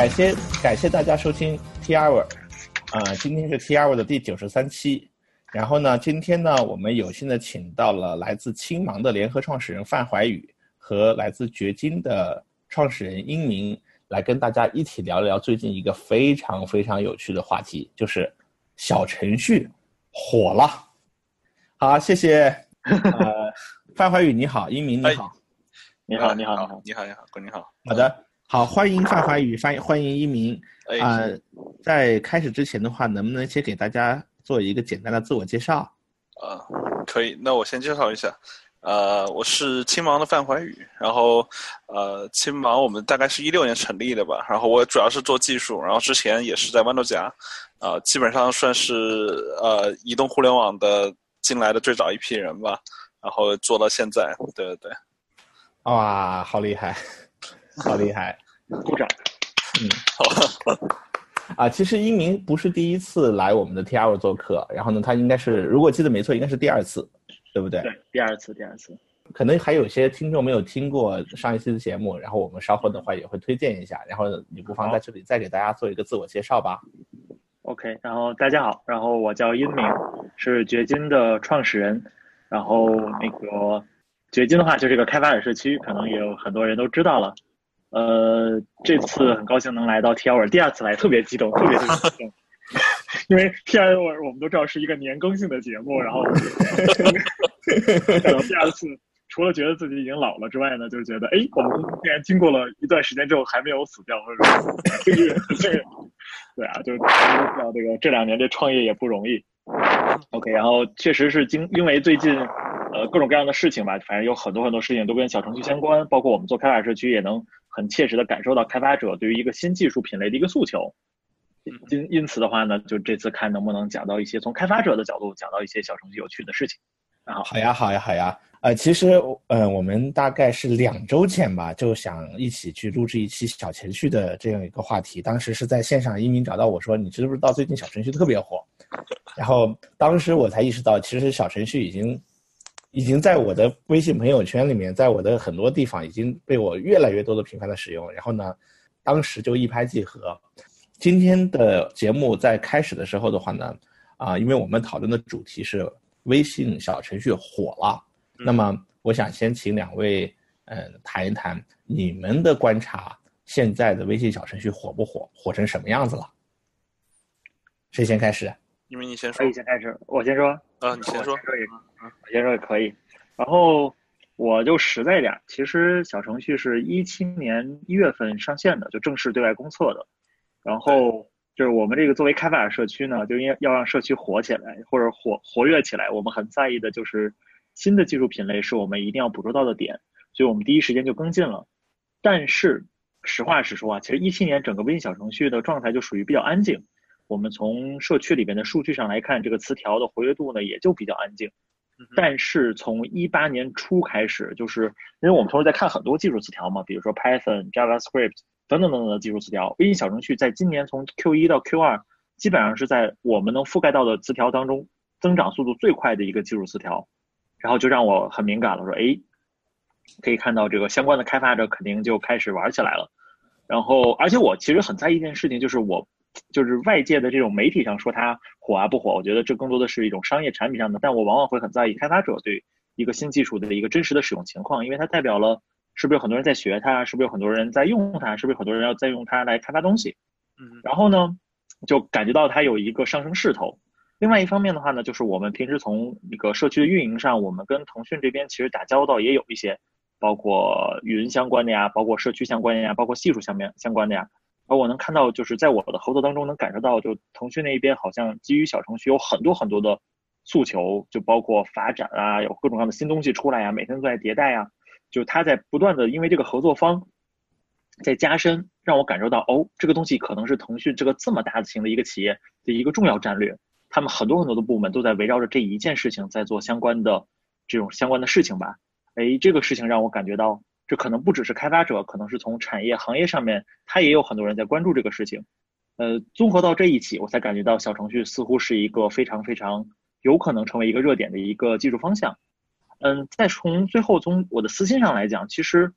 感谢感谢大家收听 T Hour，啊，今天是 T Hour 的第九十三期。然后呢，今天呢，我们有幸的请到了来自青芒的联合创始人范怀宇和来自掘金的创始人英明，来跟大家一起聊聊最近一个非常非常有趣的话题，就是小程序火了。好，谢谢。呃，范怀宇你好，英明你好，你好你好你好你好你好哥你好。好的，好，欢迎范怀宇，欢迎欢迎一鸣。啊，在开始之前的话，能不能先给大家？做一个简单的自我介绍，啊，可以。那我先介绍一下，呃，我是青芒的范怀宇，然后，呃，青芒我们大概是一六年成立的吧，然后我主要是做技术，然后之前也是在豌豆荚，啊，基本上算是呃移动互联网的进来的最早一批人吧，然后做到现在，对对对，哇，好厉害，好厉害，鼓掌，嗯，好。啊，其实英明不是第一次来我们的 T R 做客，然后呢，他应该是如果记得没错，应该是第二次，对不对？对，第二次，第二次。可能还有些听众没有听过上一期的节目，然后我们稍后的话也会推荐一下，然后你不妨在这里再给大家做一个自我介绍吧。OK，然后大家好，然后我叫英明，是掘金的创始人，然后那个掘金的话就这个开发者社区，可能也有很多人都知道了。呃，这次很高兴能来到 Tior，第二次来特别激动，特别特别激动，因为 Tior，我们都知道是一个年更性的节目，然后 第二次，除了觉得自己已经老了之外呢，就觉得哎，我们竟然经过了一段时间之后还没有死掉，或者说，对啊，就是知道这个这两年这创业也不容易。OK，然后确实是经因为最近呃各种各样的事情吧，反正有很多很多事情都跟小程序相关，包括我们做开发社区也能。很切实的感受到开发者对于一个新技术品类的一个诉求，因因此的话呢，就这次看能不能讲到一些从开发者的角度讲到一些小程序有趣的事情。啊，好呀，好呀，好呀。呃，其实呃，我们大概是两周前吧，就想一起去录制一期小程序的这样一个话题。当时是在线上，一鸣找到我说：“你知不知道最近小程序特别火？”然后当时我才意识到，其实小程序已经。已经在我的微信朋友圈里面，在我的很多地方已经被我越来越多的频繁的使用。然后呢，当时就一拍即合。今天的节目在开始的时候的话呢，啊，因为我们讨论的主题是微信小程序火了，那么我想先请两位嗯谈一谈你们的观察，现在的微信小程序火不火，火成什么样子了？谁先开始？因为你先说，可以先开始，我先说。啊，你先说。可以我先说也可以。然后我就实在点，其实小程序是一七年一月份上线的，就正式对外公测的。然后就是我们这个作为开发者社区呢，就应该要让社区火起来，或者活活跃起来。我们很在意的就是新的技术品类是我们一定要捕捉到的点，所以我们第一时间就跟进了。但是实话实说啊，其实一七年整个微信小程序的状态就属于比较安静。我们从社区里边的数据上来看，这个词条的活跃度呢也就比较安静。但是从一八年初开始，就是因为我们同时在看很多技术词条嘛，比如说 Python、JavaScript 等等等等的技术词条。微信小程序在今年从 Q 一到 Q 二，基本上是在我们能覆盖到的词条当中增长速度最快的一个技术词条。然后就让我很敏感了，说哎，可以看到这个相关的开发者肯定就开始玩起来了。然后，而且我其实很在意一件事情，就是我。就是外界的这种媒体上说它火啊不火，我觉得这更多的是一种商业产品上的。但我往往会很在意开发者对一个新技术的一个真实的使用情况，因为它代表了是不是有很多人在学它，是不是有很多人在用它，是不是很多人要在用它来开发东西。嗯，然后呢，就感觉到它有一个上升势头。另外一方面的话呢，就是我们平时从那个社区的运营上，我们跟腾讯这边其实打交道也有一些，包括云相关的呀，包括社区相关的呀，包括技术相面相关的呀。而我能看到，就是在我的合作当中能感受到，就腾讯那一边好像基于小程序有很多很多的诉求，就包括发展啊，有各种各样的新东西出来啊，每天都在迭代啊，就他在不断的因为这个合作方在加深，让我感受到哦，这个东西可能是腾讯这个这么大型的一个企业的一个重要战略，他们很多很多的部门都在围绕着这一件事情在做相关的这种相关的事情吧，哎，这个事情让我感觉到。这可能不只是开发者，可能是从产业行业上面，他也有很多人在关注这个事情。呃，综合到这一起，我才感觉到小程序似乎是一个非常非常有可能成为一个热点的一个技术方向。嗯，再从最后从我的私心上来讲，其实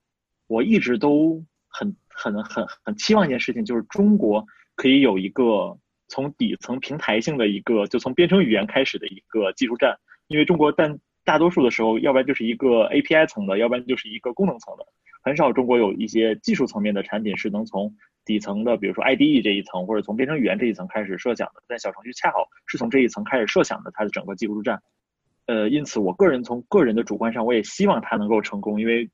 我一直都很很很很期望一件事情，就是中国可以有一个从底层平台性的一个，就从编程语言开始的一个技术站。因为中国但大多数的时候，要不然就是一个 API 层的，要不然就是一个功能层的，很少中国有一些技术层面的产品是能从底层的，比如说 IDE 这一层或者从编程语言这一层开始设想的。但小程序恰好是从这一层开始设想的，它的整个技术站。呃，因此我个人从个人的主观上，我也希望它能够成功，因为。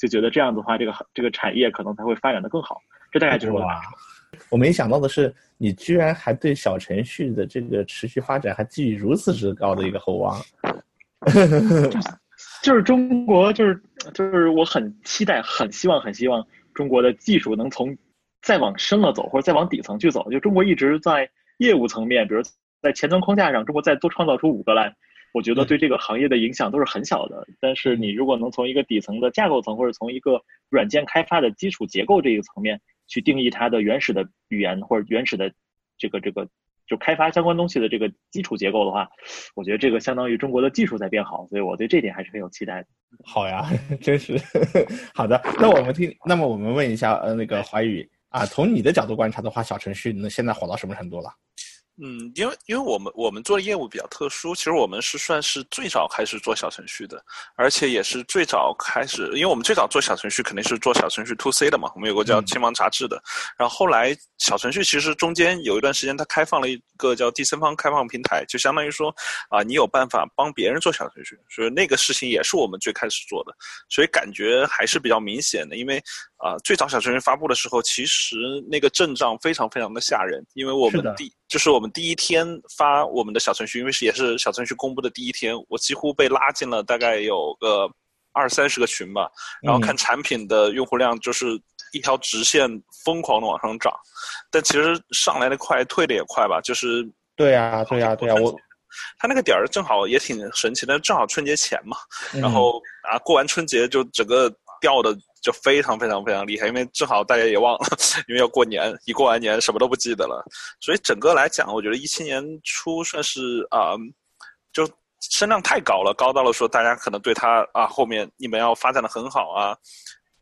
就觉得这样子的话，这个这个产业可能才会发展的更好。这大概就是我。我没想到的是，你居然还对小程序的这个持续发展还寄予如此之高的一个厚望。就是中国，就是就是我很期待，很希望，很希望中国的技术能从再往深了走，或者再往底层去走。就中国一直在业务层面，比如在前端框架上，中国再多创造出五个来。我觉得对这个行业的影响都是很小的，但是你如果能从一个底层的架构层，或者从一个软件开发的基础结构这个层面去定义它的原始的语言或者原始的这个这个就开发相关东西的这个基础结构的话，我觉得这个相当于中国的技术在变好，所以我对这点还是很有期待的。好呀，真是好的。那我们听，那么我们问一下，呃，那个怀宇啊，从你的角度观察的话，小程序那现在火到什么程度了？嗯，因为因为我们我们做的业务比较特殊，其实我们是算是最早开始做小程序的，而且也是最早开始，因为我们最早做小程序肯定是做小程序 to C 的嘛，我们有个叫青芒杂志的，然后后来小程序其实中间有一段时间它开放了一个叫第三方开放平台，就相当于说啊，你有办法帮别人做小程序，所以那个事情也是我们最开始做的，所以感觉还是比较明显的，因为。啊，最早小程序发布的时候，其实那个阵仗非常非常的吓人，因为我们第就是我们第一天发我们的小程序，因为是也是小程序公布的第一天，我几乎被拉进了大概有个二三十个群吧，然后看产品的用户量就是一条直线疯狂的往上涨，但其实上来的快，退的也快吧，就是对呀对呀对呀，我他那个点儿正好也挺神奇的，正好春节前嘛，然后啊过完春节就整个掉的。就非常非常非常厉害，因为正好大家也忘了，因为要过年，一过完年什么都不记得了，所以整个来讲，我觉得一七年初算是啊，就声量太高了，高到了说大家可能对它啊后面你们要发展的很好啊，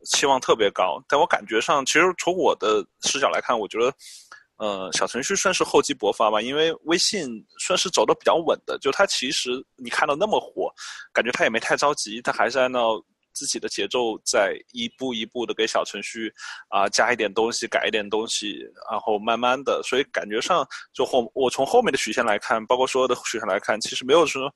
期望特别高。但我感觉上，其实从我的视角来看，我觉得呃小程序算是厚积薄发吧，因为微信算是走的比较稳的，就它其实你看到那么火，感觉它也没太着急，它还是按照。自己的节奏在一步一步的给小程序啊加一点东西，改一点东西，然后慢慢的，所以感觉上就后我从后面的曲线来看，包括所有的曲线来看，其实没有说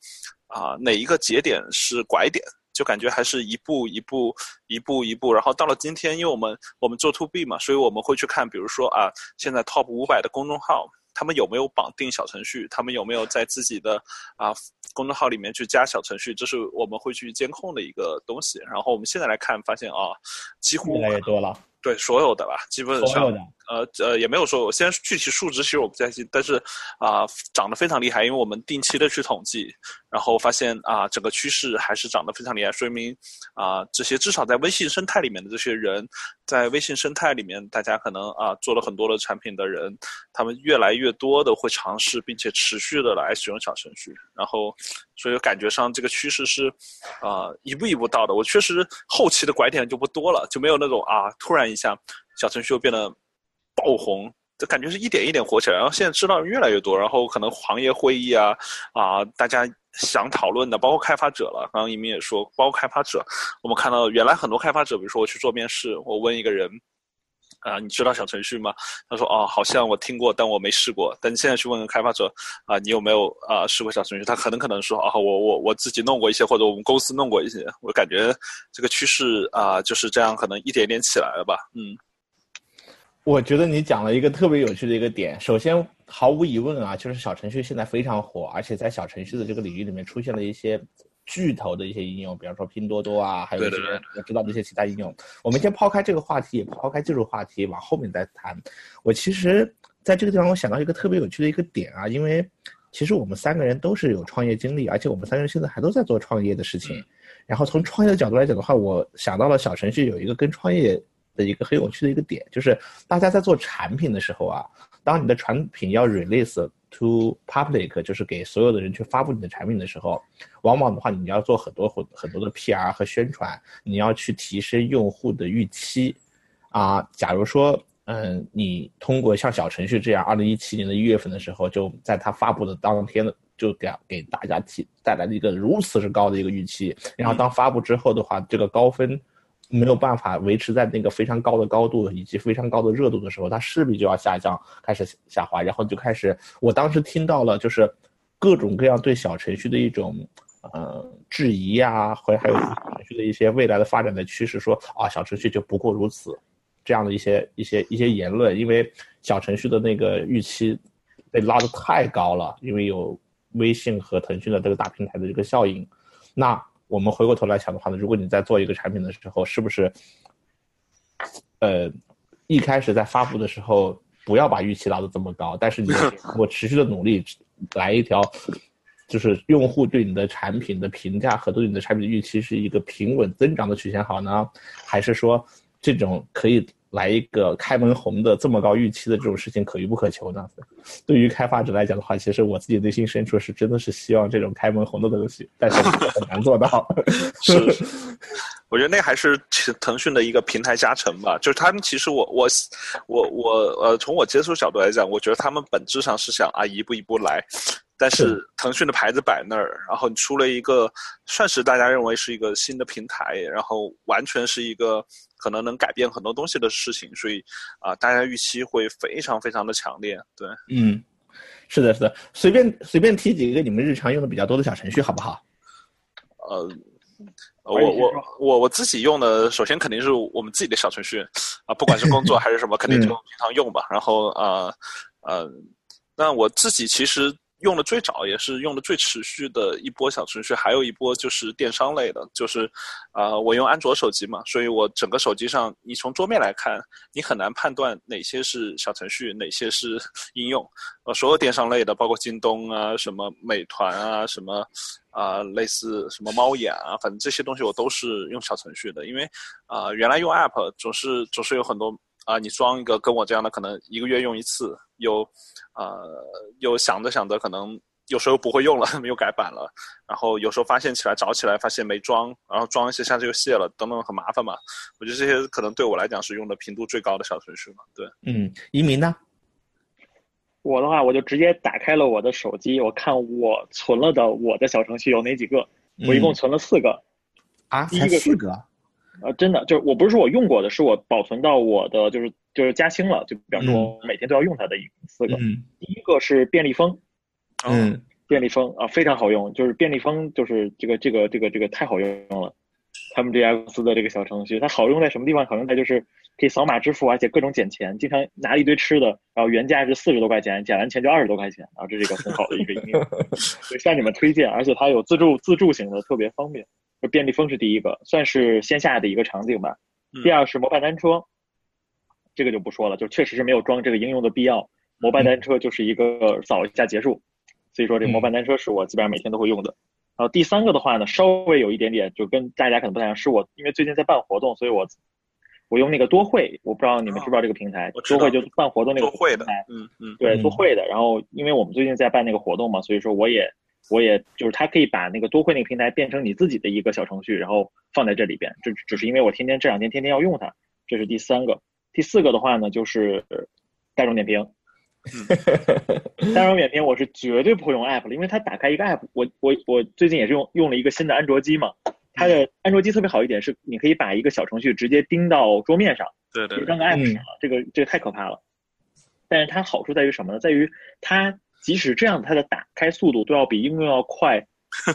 啊哪一个节点是拐点，就感觉还是一步一步一步一步，然后到了今天，因为我们我们做 to B 嘛，所以我们会去看，比如说啊现在 top 五百的公众号。他们有没有绑定小程序？他们有没有在自己的啊公众号里面去加小程序？这是我们会去监控的一个东西。然后我们现在来看，发现啊，几乎越来越多了。对，所有的吧，基本上。呃呃，也没有说，我现在具体数值其实我不太记，但是啊，涨得非常厉害，因为我们定期的去统计，然后发现啊，整个趋势还是涨得非常厉害，说明啊，这些至少在微信生态里面的这些人，在微信生态里面，大家可能啊做了很多的产品的人，他们越来越多的会尝试并且持续的来使用小程序，然后所以感觉上这个趋势是啊一步一步到的。我确实后期的拐点就不多了，就没有那种啊突然一下小程序又变得。爆红，就感觉是一点一点火起来，然后现在知道越来越多，然后可能行业会议啊啊，大家想讨论的，包括开发者了。刚刚一鸣也说，包括开发者，我们看到原来很多开发者，比如说我去做面试，我问一个人啊，你知道小程序吗？他说哦，好像我听过，但我没试过。但你现在去问个开发者啊，你有没有啊试过小程序？他可能可能说啊，我我我自己弄过一些，或者我们公司弄过一些。我感觉这个趋势啊就是这样，可能一点点起来了吧，嗯。我觉得你讲了一个特别有趣的一个点。首先，毫无疑问啊，就是小程序现在非常火，而且在小程序的这个领域里面出现了一些巨头的一些应用，比方说拼多多啊，还有一些我知道的一些其他应用。我们先抛开这个话题，也抛开技术话题，往后面再谈。我其实在这个地方，我想到一个特别有趣的一个点啊，因为其实我们三个人都是有创业经历，而且我们三个人现在还都在做创业的事情。然后从创业的角度来讲的话，我想到了小程序有一个跟创业。的一个很有趣的一个点，就是大家在做产品的时候啊，当你的产品要 release to public，就是给所有的人去发布你的产品的时候，往往的话你要做很多很很多的 PR 和宣传，你要去提升用户的预期，啊，假如说，嗯，你通过像小程序这样，二零一七年的一月份的时候，就在它发布的当天的，就给给大家提带来了一个如此之高的一个预期，然后当发布之后的话，这个高分没有办法维持在那个非常高的高度以及非常高的热度的时候，它势必就要下降，开始下滑，然后就开始，我当时听到了就是各种各样对小程序的一种。呃，质疑呀，或者还有小程序的一些未来的发展的趋势，说啊，小程序就不过如此，这样的一些一些一些言论，因为小程序的那个预期被拉得太高了，因为有微信和腾讯的这个大平台的这个效应。那我们回过头来想的话呢，如果你在做一个产品的时候，是不是呃一开始在发布的时候不要把预期拉得这么高，但是你 通过持续的努力来一条。就是用户对你的产品的评价和对你的产品的预期是一个平稳增长的曲线好呢，还是说这种可以来一个开门红的这么高预期的这种事情可遇不可求呢？对于开发者来讲的话，其实我自己内心深处是真的是希望这种开门红的东西，但是很难做到。是，我觉得那还是腾讯的一个平台加成吧。就是他们其实我我我我呃，从我接触角度来讲，我觉得他们本质上是想啊一步一步来。但是腾讯的牌子摆那儿，然后你出了一个算是大家认为是一个新的平台，然后完全是一个可能能改变很多东西的事情，所以啊，大家预期会非常非常的强烈。对，嗯，是的，是的，随便随便提几个你们日常用的比较多的小程序，好不好？呃，我我我我自己用的，首先肯定是我们自己的小程序啊，不管是工作 还是什么，肯定就经常用吧。然后啊呃，那我自己其实。用的最早也是用的最持续的一波小程序，还有一波就是电商类的，就是，啊，我用安卓手机嘛，所以我整个手机上，你从桌面来看，你很难判断哪些是小程序，哪些是 应用。呃，所有电商类的，包括京东啊，什么美团啊，什么，啊，类似什么猫眼啊，反正这些东西我都是用小程序的，因为，啊，原来用 App 总是总是有很多。啊，你装一个跟我这样的，可能一个月用一次，又，呃，又想着想着，可能有时候不会用了，又改版了，然后有时候发现起来找起来发现没装，然后装一些下次又卸了，等等很麻烦嘛。我觉得这些可能对我来讲是用的频度最高的小程序嘛。对，嗯，移民呢？我的话，我就直接打开了我的手机，我看我存了的我的小程序有哪几个，我一共存了四个。啊，一个四个。呃，真的就是我不是说我用过的，是我保存到我的就是就是加清了，就表示我每天都要用它的一四个。第一个是便利蜂，嗯，便利蜂啊非常好用，就是便利蜂就是这个这个这个这个太好用了，他们这家公司的这个小程序，它好用在什么地方？好用在就是可以扫码支付，而且各种捡钱，经常拿一堆吃的，然后原价是四十多块钱，捡完钱就二十多块钱，然后这是一个很好的一个应用，所以向你们推荐，而且它有自助自助型的，特别方便。就便利蜂是第一个，算是线下的一个场景吧。第二是摩拜单车，这个就不说了，就确实是没有装这个应用的必要。摩拜单车就是一个扫一下结束，所以说这摩拜单车是我基本上每天都会用的。然后第三个的话呢，稍微有一点点就跟大家可能不太一样，是我因为最近在办活动，所以我我用那个多会，我不知道你们知不知道这个平台？多会就办活动那个平台，嗯嗯，对，多会的。然后因为我们最近在办那个活动嘛，所以说我也。我也就是它可以把那个多亏那个平台变成你自己的一个小程序，然后放在这里边。这只是因为我天天这两天天天要用它，这是第三个。第四个的话呢，就是大众点评。大众点评我是绝对不会用 app 了，因为它打开一个 app，我我我最近也是用用了一个新的安卓机嘛，它的安卓机特别好一点是你可以把一个小程序直接钉到桌面上，对对，装个 app 上了，这个这个太可怕了。但是它好处在于什么呢？在于它。即使这样，它的打开速度都要比应用要快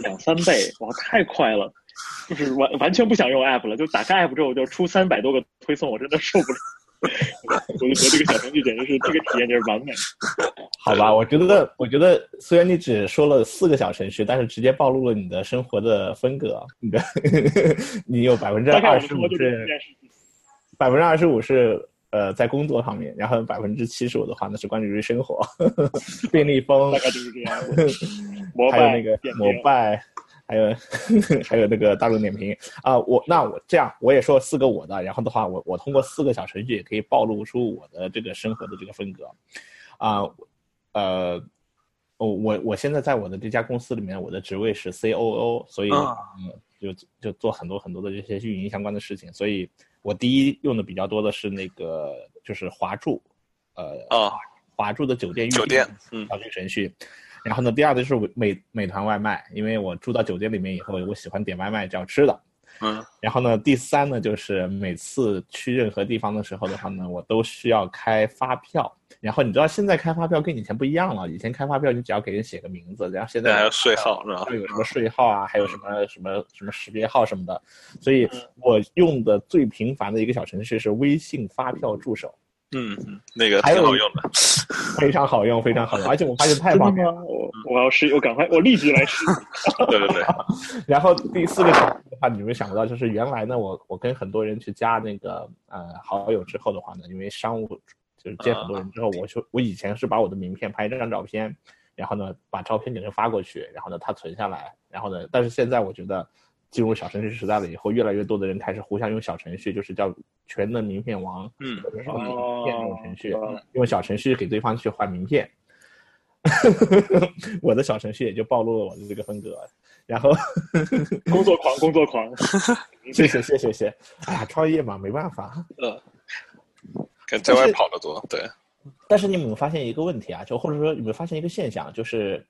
两三倍，哇，太快了！就是完完全不想用 app 了，就打开 app 之后就出三百多个推送，我真的受不了。我就觉得这个小程序简直是这个体验就是完美。好吧，我觉得我觉得虽然你只说了四个小程序，但是直接暴露了你的生活的风格。你的 你有百分之二十五是百分之二十五是。呃，在工作上面，然后百分之七十五的话呢是关于生活，便利蜂，大概就是这样。还有那个摩拜，还有 还有那个大众点评啊。我那我这样我也说四个我的，然后的话我我通过四个小程序也可以暴露出我的这个生活的这个风格啊。呃，我我我现在在我的这家公司里面，我的职位是 C O O，所以嗯就就做很多很多的这些运营相关的事情，所以我第一用的比较多的是那个就是华住，呃啊，华住的酒店酒店嗯小程程序。然后呢，第二个就是美美团外卖，因为我住到酒店里面以后，我喜欢点外卖叫吃的。嗯，然后呢，第三呢，就是每次去任何地方的时候的话呢，我都需要开发票。然后你知道现在开发票跟以前不一样了，以前开发票你只要给人写个名字，然后现在还有税号然后？有什么税号啊，还有什么什么什么识别号什么的。所以我用的最频繁的一个小程序是微信发票助手。嗯，那个挺好用的，非常好用，非常好用，而且我发现太方便了。我我要试，我赶快，我立即来试。对 对对。然后第四个小的话，你们想不到，就是原来呢，我我跟很多人去加那个呃好友之后的话呢，因为商务就是见很多人之后，我就我以前是把我的名片拍一张照片，然后呢把照片给人发过去，然后呢他存下来，然后呢，但是现在我觉得。进入小程序时代了以后，越来越多的人开始互相用小程序，就是叫全能名片王，嗯，或者是名片这种程序，用小程序给对方去换名片。我的小程序也就暴露了我的这个风格。然后，工作狂，工作狂，谢谢谢谢谢。哎呀，创业嘛，没办法。嗯，跟在外跑的多，对。但是你有没有发现一个问题啊？就或者说有没有发现一个现象？就是，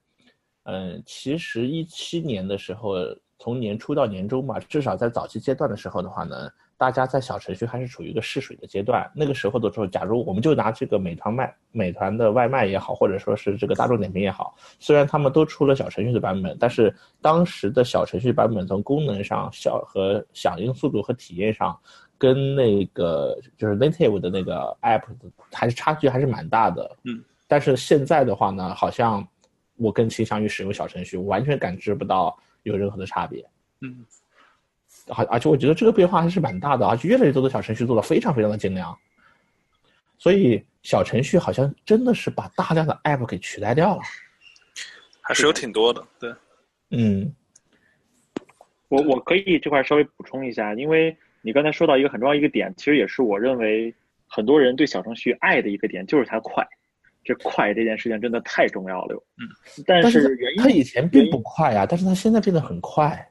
嗯，其实一七年的时候。从年初到年终嘛，至少在早期阶段的时候的话呢，大家在小程序还是处于一个试水的阶段。那个时候的时候，假如我们就拿这个美团卖美团的外卖也好，或者说是这个大众点评也好，虽然他们都出了小程序的版本，但是当时的小程序版本从功能上、效和响应速度和体验上，跟那个就是 native 的那个 app 还是差距还是蛮大的。嗯，但是现在的话呢，好像我更倾向于使用小程序，完全感知不到。有任何的差别，嗯，而而且我觉得这个变化还是蛮大的，而且越来越多的小程序做的非常非常的精良，所以小程序好像真的是把大量的 app 给取代掉了，还是有挺多的，对，嗯，我我可以这块稍微补充一下，因为你刚才说到一个很重要一个点，其实也是我认为很多人对小程序爱的一个点，就是它快。这快这件事情真的太重要了，嗯，但是原因他以前并不快呀，但是他现在变得很快。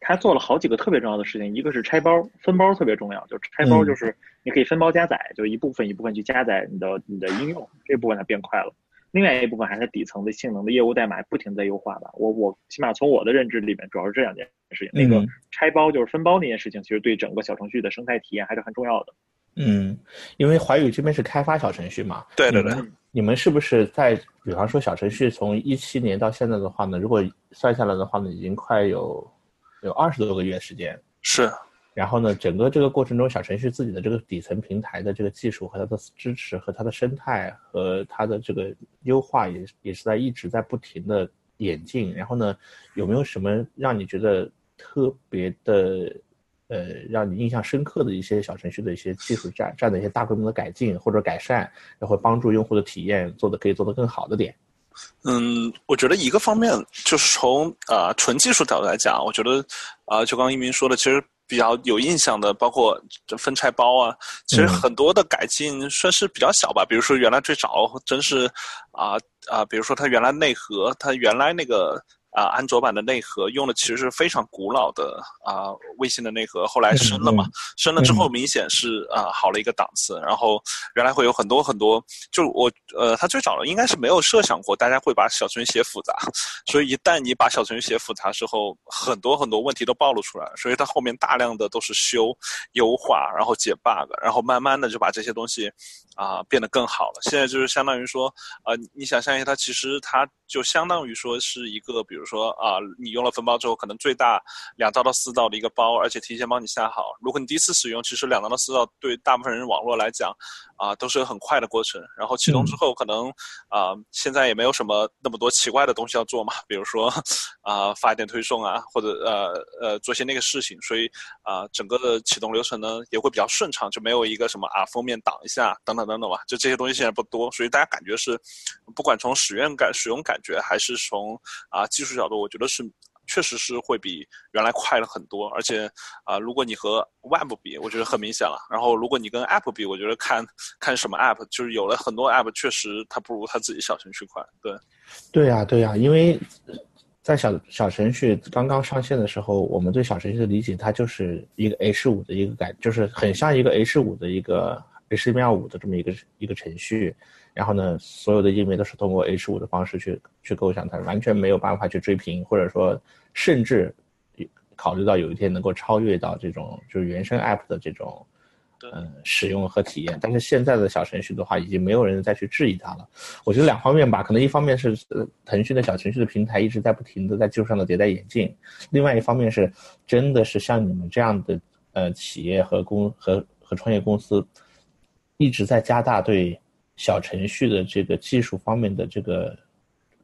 他做了好几个特别重要的事情，一个是拆包分包特别重要，就拆包就是你可以分包加载，就一部分一部分去加载你的你的应用，这部分它变快了。另外一部分还是底层的性能的业务代码不停在优化吧。我我起码从我的认知里面，主要是这两件事情。那个拆包就是分包那件事情，其实对整个小程序的生态体验还是很重要的。嗯，因为华宇这边是开发小程序嘛，对对对。你们是不是在，比方说小程序从一七年到现在的话呢？如果算下来的话呢，已经快有有二十多个月时间。是。然后呢，整个这个过程中，小程序自己的这个底层平台的这个技术和它的支持和它的生态和它的这个优化也也是在一直在不停的演进。然后呢，有没有什么让你觉得特别的？呃，让你印象深刻的一些小程序的一些技术站站的一些大规模的改进或者改善，然后帮助用户的体验做的可以做得更好的点。嗯，我觉得一个方面就是从啊纯技术角度来讲，我觉得啊就刚刚一鸣说的，其实比较有印象的，包括这分拆包啊，其实很多的改进算是比较小吧。比如说原来最早真是啊啊，比如说它原来内核，它原来那个。啊，安卓版的内核用的其实是非常古老的啊，微信的内核，后来升了嘛，升了之后明显是啊好了一个档次。然后原来会有很多很多，就我呃，他最早的应该是没有设想过大家会把小程序写复杂，所以一旦你把小程序写复杂之后，很多很多问题都暴露出来了。所以它后面大量的都是修、优化，然后解 bug，然后慢慢的就把这些东西啊变得更好了。现在就是相当于说，呃，你想象一下，它其实它就相当于说是一个比如。说啊，你用了分包之后，可能最大两兆到四兆的一个包，而且提前帮你下好。如果你第一次使用，其实两兆到四兆对大部分人网络来讲，啊，都是很快的过程。然后启动之后，可能啊，现在也没有什么那么多奇怪的东西要做嘛，比如说啊，发一点推送啊，或者呃呃做些那个事情。所以啊，整个的启动流程呢也会比较顺畅，就没有一个什么啊封面挡一下等等等等吧。就这些东西现在不多，所以大家感觉是，不管从使用感、使用感觉，还是从啊技术。角度，我觉得是确实是会比原来快了很多，而且啊，如果你和 Web 比，我觉得很明显了。然后，如果你跟 App 比，我觉得看看什么 App，就是有了很多 App，确实它不如它自己小程序快。对，对呀，对呀，因为在小小程序刚刚上线的时候，我们对小程序的理解，它就是一个 H 五的一个改，就是很像一个 H 五的一个 HTML5 的这么一个一个程序。然后呢，所有的页面都是通过 H 五的方式去去构想，它完全没有办法去追平，或者说甚至考虑到有一天能够超越到这种就是原生 App 的这种。嗯，使用和体验，但是现在的小程序的话，已经没有人再去质疑它了。我觉得两方面吧，可能一方面是腾讯的小程序的平台一直在不停的在技术上的迭代演进，另外一方面是真的是像你们这样的呃企业和公和和创业公司，一直在加大对小程序的这个技术方面的这个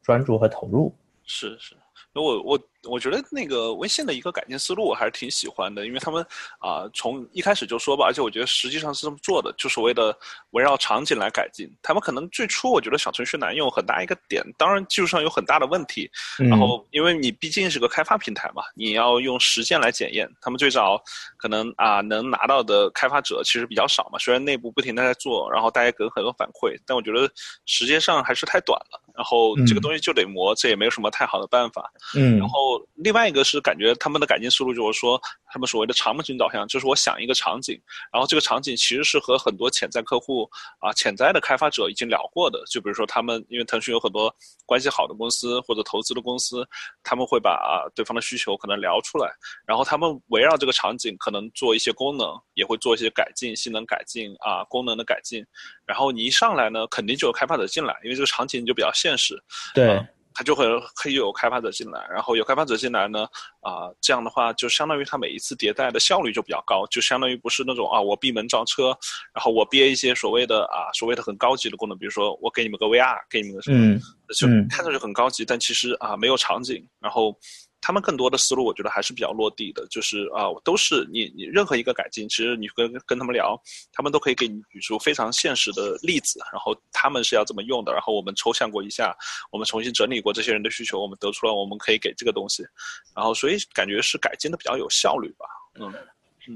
专注和投入。是是，我我。我觉得那个微信的一个改进思路我还是挺喜欢的，因为他们啊从一开始就说吧，而且我觉得实际上是这么做的，就所谓的围绕场景来改进。他们可能最初我觉得小程序难用很大一个点，当然技术上有很大的问题。然后因为你毕竟是个开发平台嘛，你要用实践来检验。他们最早可能啊能拿到的开发者其实比较少嘛，虽然内部不停的在做，然后大家给很多反馈，但我觉得时间上还是太短了。然后这个东西就得磨，这也没有什么太好的办法。嗯，然后。另外一个是感觉他们的改进思路就是说，他们所谓的场景导向，就是我想一个场景，然后这个场景其实是和很多潜在客户啊、潜在的开发者已经聊过的。就比如说他们，因为腾讯有很多关系好的公司或者投资的公司，他们会把啊对方的需求可能聊出来，然后他们围绕这个场景可能做一些功能，也会做一些改进、性能改进啊、功能的改进。然后你一上来呢，肯定就有开发者进来，因为这个场景就比较现实。对。它就会可以有开发者进来，然后有开发者进来呢，啊，这样的话就相当于它每一次迭代的效率就比较高，就相当于不是那种啊，我闭门造车，然后我憋一些所谓的啊，所谓的很高级的功能，比如说我给你们个 VR，给你们个什么，就看上去很高级，但其实啊没有场景，然后。他们更多的思路，我觉得还是比较落地的，就是啊，都是你你任何一个改进，其实你跟跟他们聊，他们都可以给你举出非常现实的例子，然后他们是要怎么用的，然后我们抽象过一下，我们重新整理过这些人的需求，我们得出了我们可以给这个东西，然后所以感觉是改进的比较有效率吧，嗯。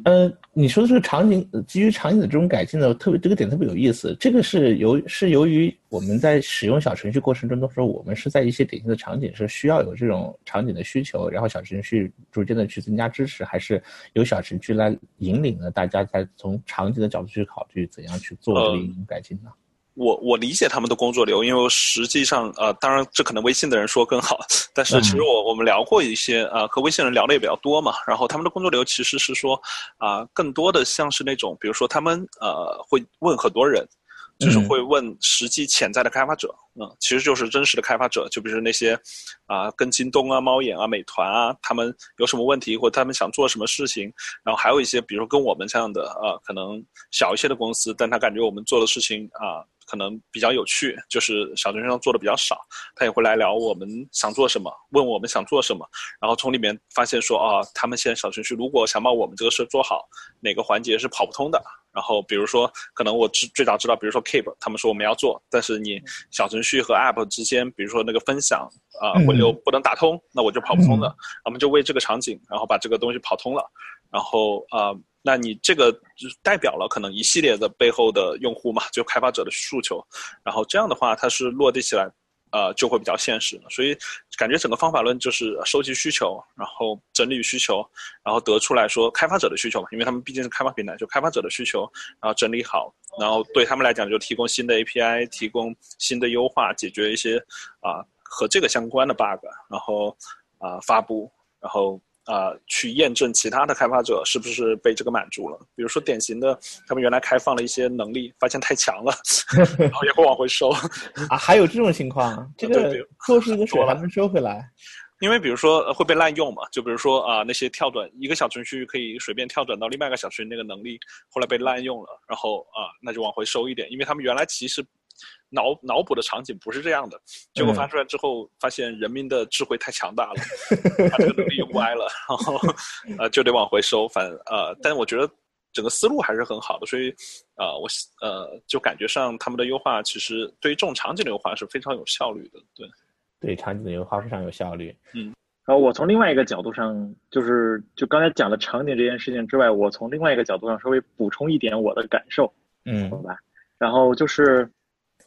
呃，你说的这个场景，基于场景的这种改进呢，特别这个点特别有意思。这个是由是由于我们在使用小程序过程中的时候，我们是在一些典型的场景是需要有这种场景的需求，然后小程序逐渐的去增加支持，还是由小程序来引领了大家在从场景的角度去考虑怎样去做这个应用改进呢？我我理解他们的工作流，因为实际上呃，当然这可能微信的人说更好，但是其实我我们聊过一些啊，和微信人聊的也比较多嘛。然后他们的工作流其实是说啊，更多的像是那种，比如说他们呃会问很多人，就是会问实际潜在的开发者，嗯，其实就是真实的开发者，就比如那些啊跟京东啊、猫眼啊、美团啊，他们有什么问题或他们想做什么事情，然后还有一些比如跟我们这样的呃可能小一些的公司，但他感觉我们做的事情啊。可能比较有趣，就是小程序上做的比较少，他也会来聊我们想做什么，问我们想做什么，然后从里面发现说啊，他们现在小程序如果想把我们这个事做好，哪个环节是跑不通的？然后比如说，可能我最最早知道，比如说 Keep，他们说我们要做，但是你小程序和 App 之间，比如说那个分享啊回流不能打通，那我就跑不通的。我们就为这个场景，然后把这个东西跑通了，然后啊。那你这个就代表了可能一系列的背后的用户嘛，就开发者的诉求，然后这样的话它是落地起来，呃，就会比较现实。所以感觉整个方法论就是收集需求，然后整理需求，然后得出来说开发者的需求嘛，因为他们毕竟是开发平台，就开发者的需求，然后整理好，然后对他们来讲就提供新的 API，提供新的优化，解决一些啊和这个相关的 bug，然后啊发布，然后。啊，去验证其他的开发者是不是被这个满足了？比如说典型的，他们原来开放了一些能力，发现太强了，然后也会往回收。啊，还有这种情况？这个做是一个 水还能收回来？因为比如说会被滥用嘛，就比如说啊，那些跳转一个小程序可以随便跳转到另外一个小程序那个能力，后来被滥用了，然后啊，那就往回收一点，因为他们原来其实。脑脑补的场景不是这样的，结果发出来之后，发现人民的智慧太强大了，把这个能力用歪了，然后呃就得往回收。反呃，但我觉得整个思路还是很好的，所以呃我呃就感觉上他们的优化其实对于这种场景的优化是非常有效率的。对，对场景的优化非常有效率。嗯，然后我从另外一个角度上，就是就刚才讲的场景这件事情之外，我从另外一个角度上稍微补充一点我的感受。嗯，好吧。然后就是。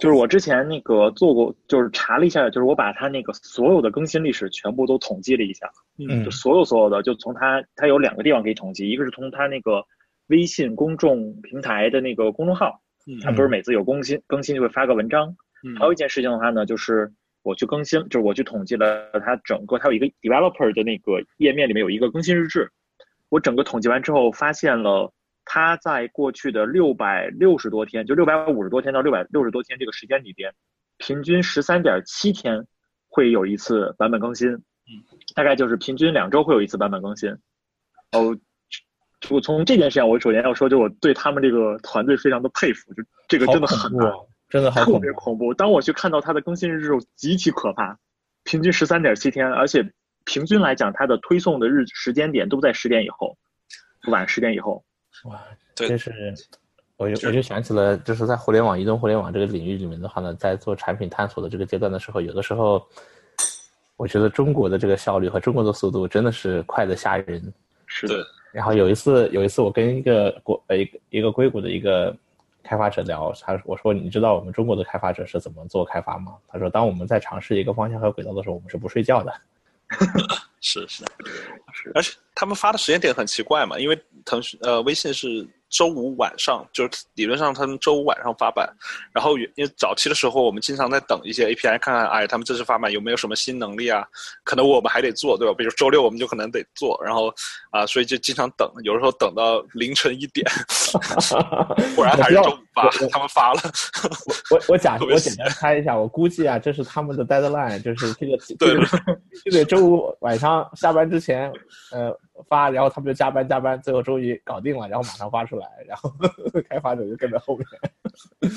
就是我之前那个做过，就是查了一下，就是我把它那个所有的更新历史全部都统计了一下，嗯就所有所有的，就从它它有两个地方可以统计，一个是从它那个微信公众平台的那个公众号，嗯它不是每次有更新更新就会发个文章，嗯还有一件事情的话呢，就是我去更新，就是我去统计了它整个，它有一个 developer 的那个页面里面有一个更新日志，我整个统计完之后发现了。它在过去的六百六十多天，就六百五十多天到六百六十多天这个时间里边，平均十三点七天会有一次版本更新，嗯，大概就是平均两周会有一次版本更新。哦，我从这件事上，我首先要说，就我对他们这个团队非常的佩服，就这个真的很难，真的好特。别恐怖。当我去看到它的更新日之后，极其可怕，平均十三点七天，而且平均来讲，它的推送的日时间点都在十点以后，晚十点以后。哇，对这是我就我就想起了，就是在互联网、移动互联网这个领域里面的话呢，在做产品探索的这个阶段的时候，有的时候，我觉得中国的这个效率和中国的速度真的是快的吓人。是的对，然后有一次，有一次我跟一个国呃一个一个硅谷的一个开发者聊，他我说你知道我们中国的开发者是怎么做开发吗？他说当我们在尝试一个方向和轨道的时候，我们是不睡觉的。是是，是而且他们发的时间点很奇怪嘛，因为腾讯呃微信是周五晚上，就是理论上他们周五晚上发版，然后因为早期的时候我们经常在等一些 API 看看，哎，他们这次发版有没有什么新能力啊？可能我们还得做，对吧？比如周六我们就可能得做，然后啊、所以就经常等，有的时候等到凌晨一点，果然还是周五发，他们发了，我我我假 我简单猜一下，我估计啊，这是他们的 deadline，就是这个 对这个就得周五晚上下班之前，呃发，然后他们就加班加班，最后终于搞定了，然后马上发出来，然后 开发者就跟在后面。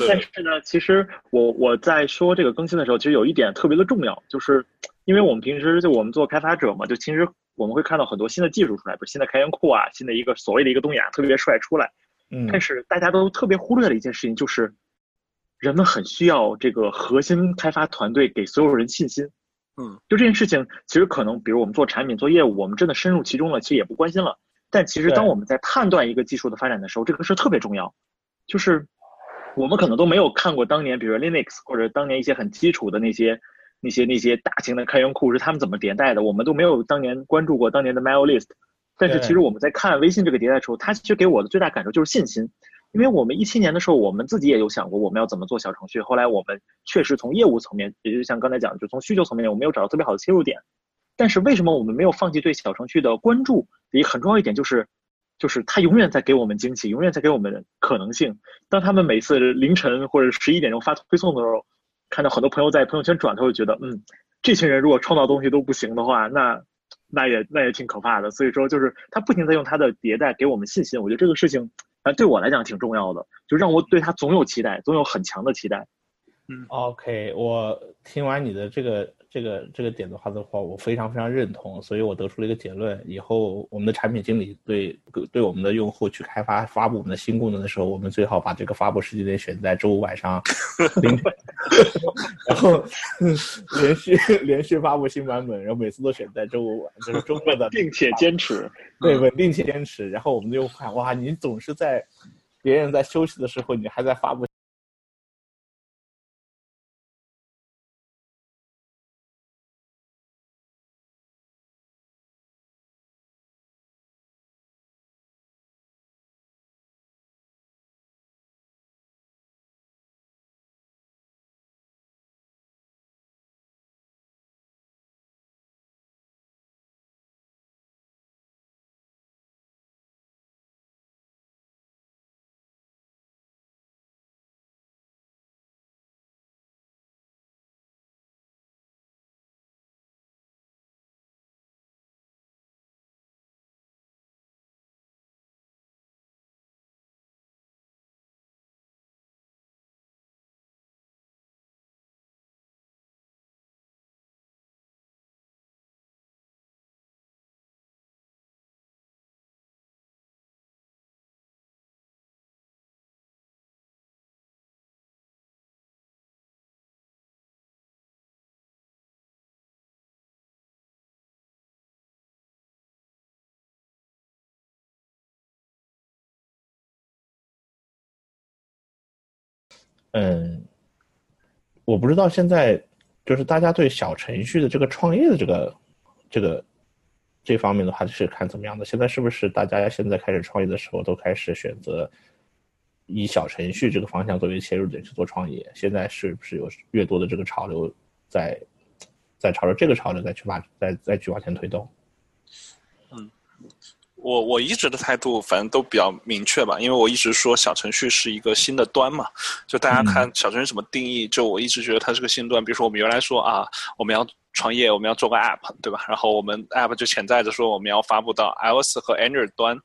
但，是呢，其实我我在说这个更新的时候，其实有一点特别的重要，就是因为我们平时就我们做开发者嘛，就其实我们会看到很多新的技术出来，比如新的开源库啊，新的一个所谓的一个东西啊，特别帅出来。嗯但是大家都特别忽略了一件事情，就是人们很需要这个核心开发团队给所有人信心。嗯，就这件事情，其实可能，比如我们做产品、做业务，我们真的深入其中了，其实也不关心了。但其实当我们在判断一个技术的发展的时候，这个事特别重要。就是我们可能都没有看过当年，比如 Linux 或者当年一些很基础的那些、那些、那些大型的开源库是他们怎么迭代的，我们都没有当年关注过当年的 MailList。但是其实我们在看微信这个迭代的时候，它其实给我的最大感受就是信心。因为我们一七年的时候，我们自己也有想过我们要怎么做小程序。后来我们确实从业务层面，也就像刚才讲的，就从需求层面，我们没有找到特别好的切入点。但是为什么我们没有放弃对小程序的关注？一个很重要一点就是，就是它永远在给我们惊喜，永远在给我们可能性。当他们每次凌晨或者十一点钟发推送的时候，看到很多朋友在朋友圈转，他会觉得，嗯，这群人如果创造东西都不行的话，那那也那也挺可怕的。所以说，就是他不停在用他的迭代给我们信心。我觉得这个事情，啊，对我来讲挺重要的，就让我对他总有期待，总有很强的期待。嗯 OK，我听完你的这个这个这个点的话的话，我非常非常认同，所以我得出了一个结论：以后我们的产品经理对对我们的用户去开发发布我们的新功能的时候，我们最好把这个发布时间点选在周五晚上 凌晨，然后嗯连续连续发布新版本，然后每次都选在周五晚，就是周末的 并且坚持。对，稳定且坚持。然后我们就看，哇，你总是在别人在休息的时候，你还在发布。嗯，我不知道现在就是大家对小程序的这个创业的这个这个这方面的话是看怎么样的？现在是不是大家现在开始创业的时候都开始选择以小程序这个方向作为切入点去做创业？现在是不是有越多的这个潮流在在朝着这个潮流再去把再再去往前推动？嗯。我我一直的态度反正都比较明确吧，因为我一直说小程序是一个新的端嘛，就大家看小程序怎么定义，就我一直觉得它是个新端。比如说我们原来说啊，我们要创业，我们要做个 app，对吧？然后我们 app 就潜在着说我们要发布到 iOS 和 Android 端。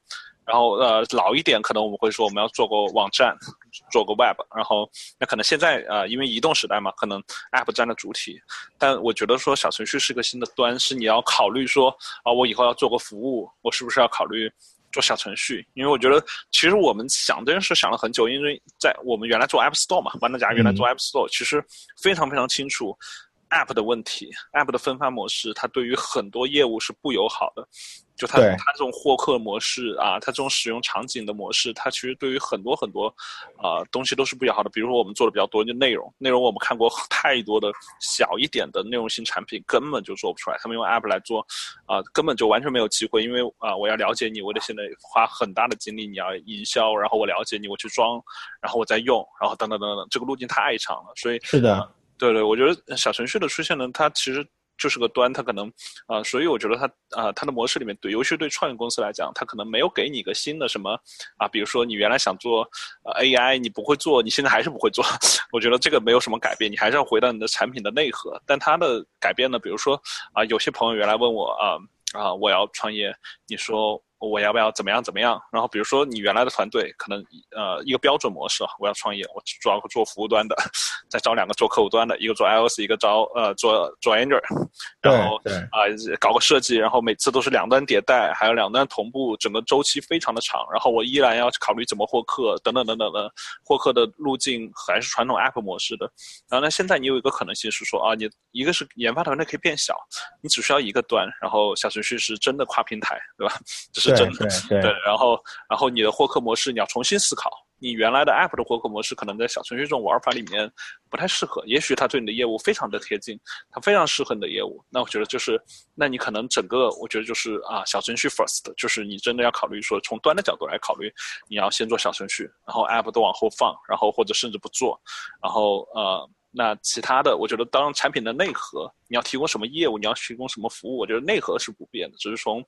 然后呃老一点可能我们会说我们要做个网站，做个 web，然后那可能现在呃因为移动时代嘛，可能 app 占了主体，但我觉得说小程序是个新的端，是你要考虑说啊我以后要做个服务，我是不是要考虑做小程序？因为我觉得其实我们想这件事想了很久，因为在我们原来做 App Store 嘛，万能家原来做 App Store，其实非常非常清楚 app 的问题，app 的分发模式它对于很多业务是不友好的。就它它这种获客模式啊，它这种使用场景的模式，它其实对于很多很多啊东西都是不友好的。比如说我们做的比较多就内容，内容我们看过 太多的小一点的内容型产品根本就做不出来，他们用 app 来做啊，根本就完全没有机会。因为啊，我要了解你，我得现在花很大的精力，你要营销，然后我了解你，我去装，然后我再用，然后等等等等，这个路径太长了。所以是的，对对，我觉得小程序的出现呢，它其实。就是个端，它可能啊，所以我觉得它啊，它的模式里面对，尤其对创业公司来讲，它可能没有给你一个新的什么啊，比如说你原来想做呃 AI，你不会做，你现在还是不会做，我觉得这个没有什么改变，你还是要回到你的产品的内核。但它的改变呢，比如说啊，有些朋友原来问我啊啊，我要创业，你说。我要不要怎么样怎么样？然后比如说你原来的团队可能呃一个标准模式，我要创业，我主要做服务端的，再找两个做客户端的，一个做 iOS，一个招呃做做 Android，然后啊搞个设计，然后每次都是两端迭代，还有两端同步，整个周期非常的长。然后我依然要考虑怎么获客等等等等的，获客的路径还是传统 App 模式的。然后呢，现在你有一个可能性是说啊，你一个是研发团队可以变小，你只需要一个端，然后小程序是真的跨平台，对吧？就是。真的对，然后然后你的获客模式你要重新思考，你原来的 App 的获客模式可能在小程序这种玩法里面不太适合，也许它对你的业务非常的贴近，它非常适合你的业务。那我觉得就是，那你可能整个我觉得就是啊，小程序 first，就是你真的要考虑说从端的角度来考虑，你要先做小程序，然后 App 都往后放，然后或者甚至不做，然后呃。那其他的，我觉得当产品的内核，你要提供什么业务，你要提供什么服务，我觉得内核是不变的，只是从，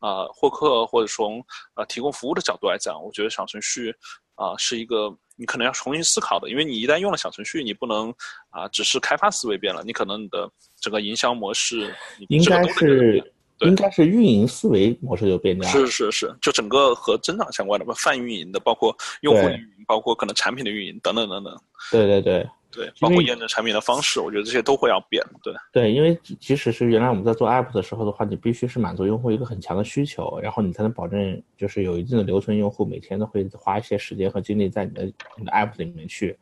啊获客或者从啊提供服务的角度来讲，我觉得小程序啊是一个你可能要重新思考的，因为你一旦用了小程序，你不能啊只是开发思维变了，你可能你的整个营销模式应该是应该是运营思维模式就变掉了，是是是，就整个和增长相关的吧，泛运营的，包括用户运营，包括可能产品的运营等等等等，对对对。对，包括验证产品的方式，我觉得这些都会要变。对，对，因为即使是原来我们在做 app 的时候的话，你必须是满足用户一个很强的需求，然后你才能保证就是有一定的留存用户，每天都会花一些时间和精力在你的你的 app 里面去。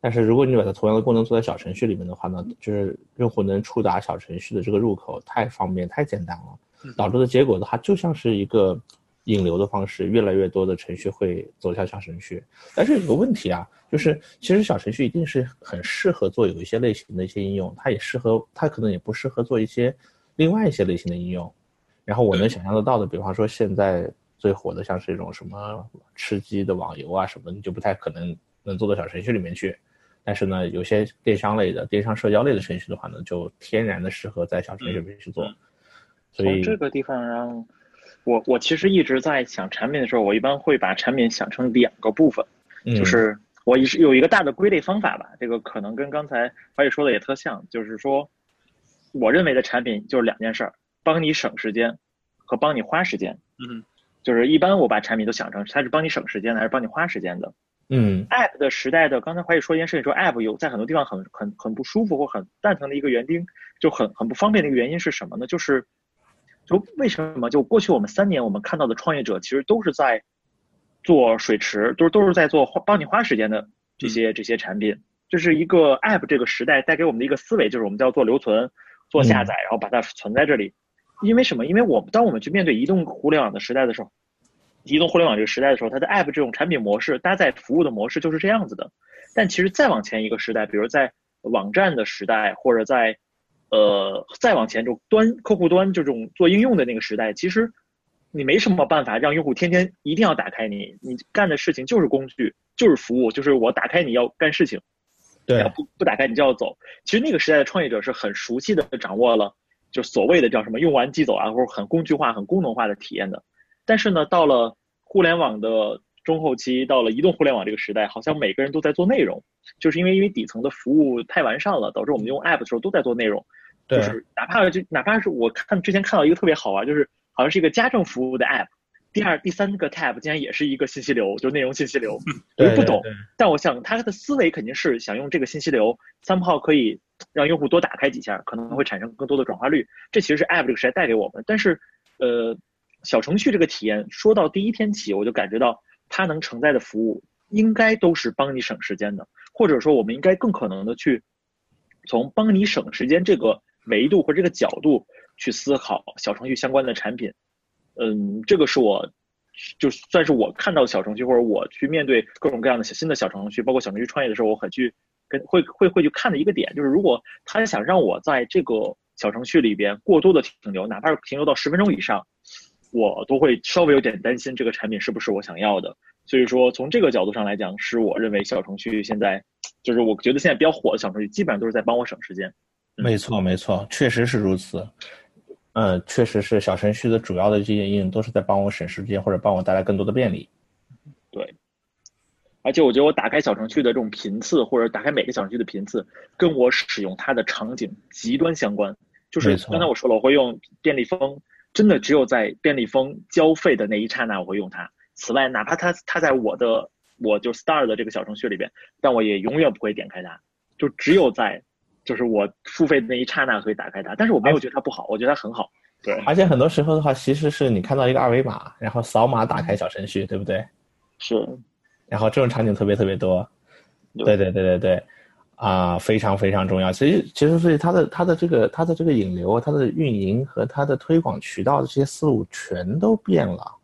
但是如果你把它同样的功能做在小程序里面的话呢，就是用户能触达小程序的这个入口太方便、太简单了，导致的结果的话，就像是一个。引流的方式，越来越多的程序会走向小程序，但是有个问题啊，就是其实小程序一定是很适合做有一些类型的一些应用，它也适合，它可能也不适合做一些另外一些类型的应用。然后我能想象得到的，比方说现在最火的像是一种什么吃鸡的网游啊什么，你就不太可能能做到小程序里面去。但是呢，有些电商类的、电商社交类的程序的话呢，就天然的适合在小程序里面去做。所以这个地方让。我我其实一直在想产品的时候，我一般会把产品想成两个部分，就是我是有一个大的归类方法吧。这个可能跟刚才华宇说的也特像，就是说，我认为的产品就是两件事儿：帮你省时间和帮你花时间。嗯，就是一般我把产品都想成它是帮你省时间的，还是帮你花时间的。嗯，App 的时代的，刚才怀宇说一件事情，说 App 有在很多地方很很很不舒服或很蛋疼的一个园丁，就很很不方便的一个原因是什么呢？就是。就为什么？就过去我们三年，我们看到的创业者其实都是在做水池，都都是在做花帮你花时间的这些这些产品。这是一个 App 这个时代带给我们的一个思维，就是我们叫做留存、做下载，然后把它存在这里。因为什么？因为我们当我们去面对移动互联网的时代的时候，移动互联网这个时代的时候，它的 App 这种产品模式搭载服务的模式就是这样子的。但其实再往前一个时代，比如在网站的时代，或者在呃再往前就端客户端这种做应用的那个时代，其实你没什么办法让用户天天一定要打开你，你干的事情就是工具，就是服务，就是我打开你要干事情，对，不不打开你就要走。其实那个时代的创业者是很熟悉的掌握了，就所谓的叫什么用完即走啊，或者很工具化、很功能化的体验的。但是呢，到了互联网的中后期，到了移动互联网这个时代，好像每个人都在做内容，就是因为因为底层的服务太完善了，导致我们用 App 的时候都在做内容。就是哪怕就哪怕是我看之前看到一个特别好玩，就是好像是一个家政服务的 App，第二第三个 tab 竟然也是一个信息流，就是内容信息流。我不懂，但我想他的思维肯定是想用这个信息流三炮可以让用户多打开几下，可能会产生更多的转化率。这其实是 App 这个时代带给我们。但是，呃。小程序这个体验，说到第一天起，我就感觉到它能承载的服务，应该都是帮你省时间的，或者说，我们应该更可能的去从帮你省时间这个维度或这个角度去思考小程序相关的产品。嗯，这个是我就算是我看到小程序，或者我去面对各种各样的新的小程序，包括小程序创业的时候，我很去跟会会会去看的一个点，就是如果他想让我在这个小程序里边过多的停留，哪怕是停留到十分钟以上。我都会稍微有点担心这个产品是不是我想要的，所以说从这个角度上来讲，是我认为小程序现在就是我觉得现在比较火的小程序，基本上都是在帮我省时间。没错，没错，确实是如此。嗯，确实是小程序的主要的这些应用都是在帮我省时间或者帮我带来更多的便利。对，而且我觉得我打开小程序的这种频次，或者打开每个小程序的频次，跟我使用它的场景极端相关。就是刚才我说了，我会用便利蜂。真的只有在便利蜂交费的那一刹那，我会用它。此外，哪怕它它在我的我就 Star 的这个小程序里边，但我也永远不会点开它。就只有在就是我付费的那一刹那，可以打开它。但是我没有觉得它不好，我觉得它很好。对，而且很多时候的话，其实是你看到一个二维码，然后扫码打开小程序，对不对？是。然后这种场景特别特别多。对对对对对。啊，非常非常重要。其实，其实，所以它的它的这个它的这个引流、它的运营和它的推广渠道的这些思路全都变了。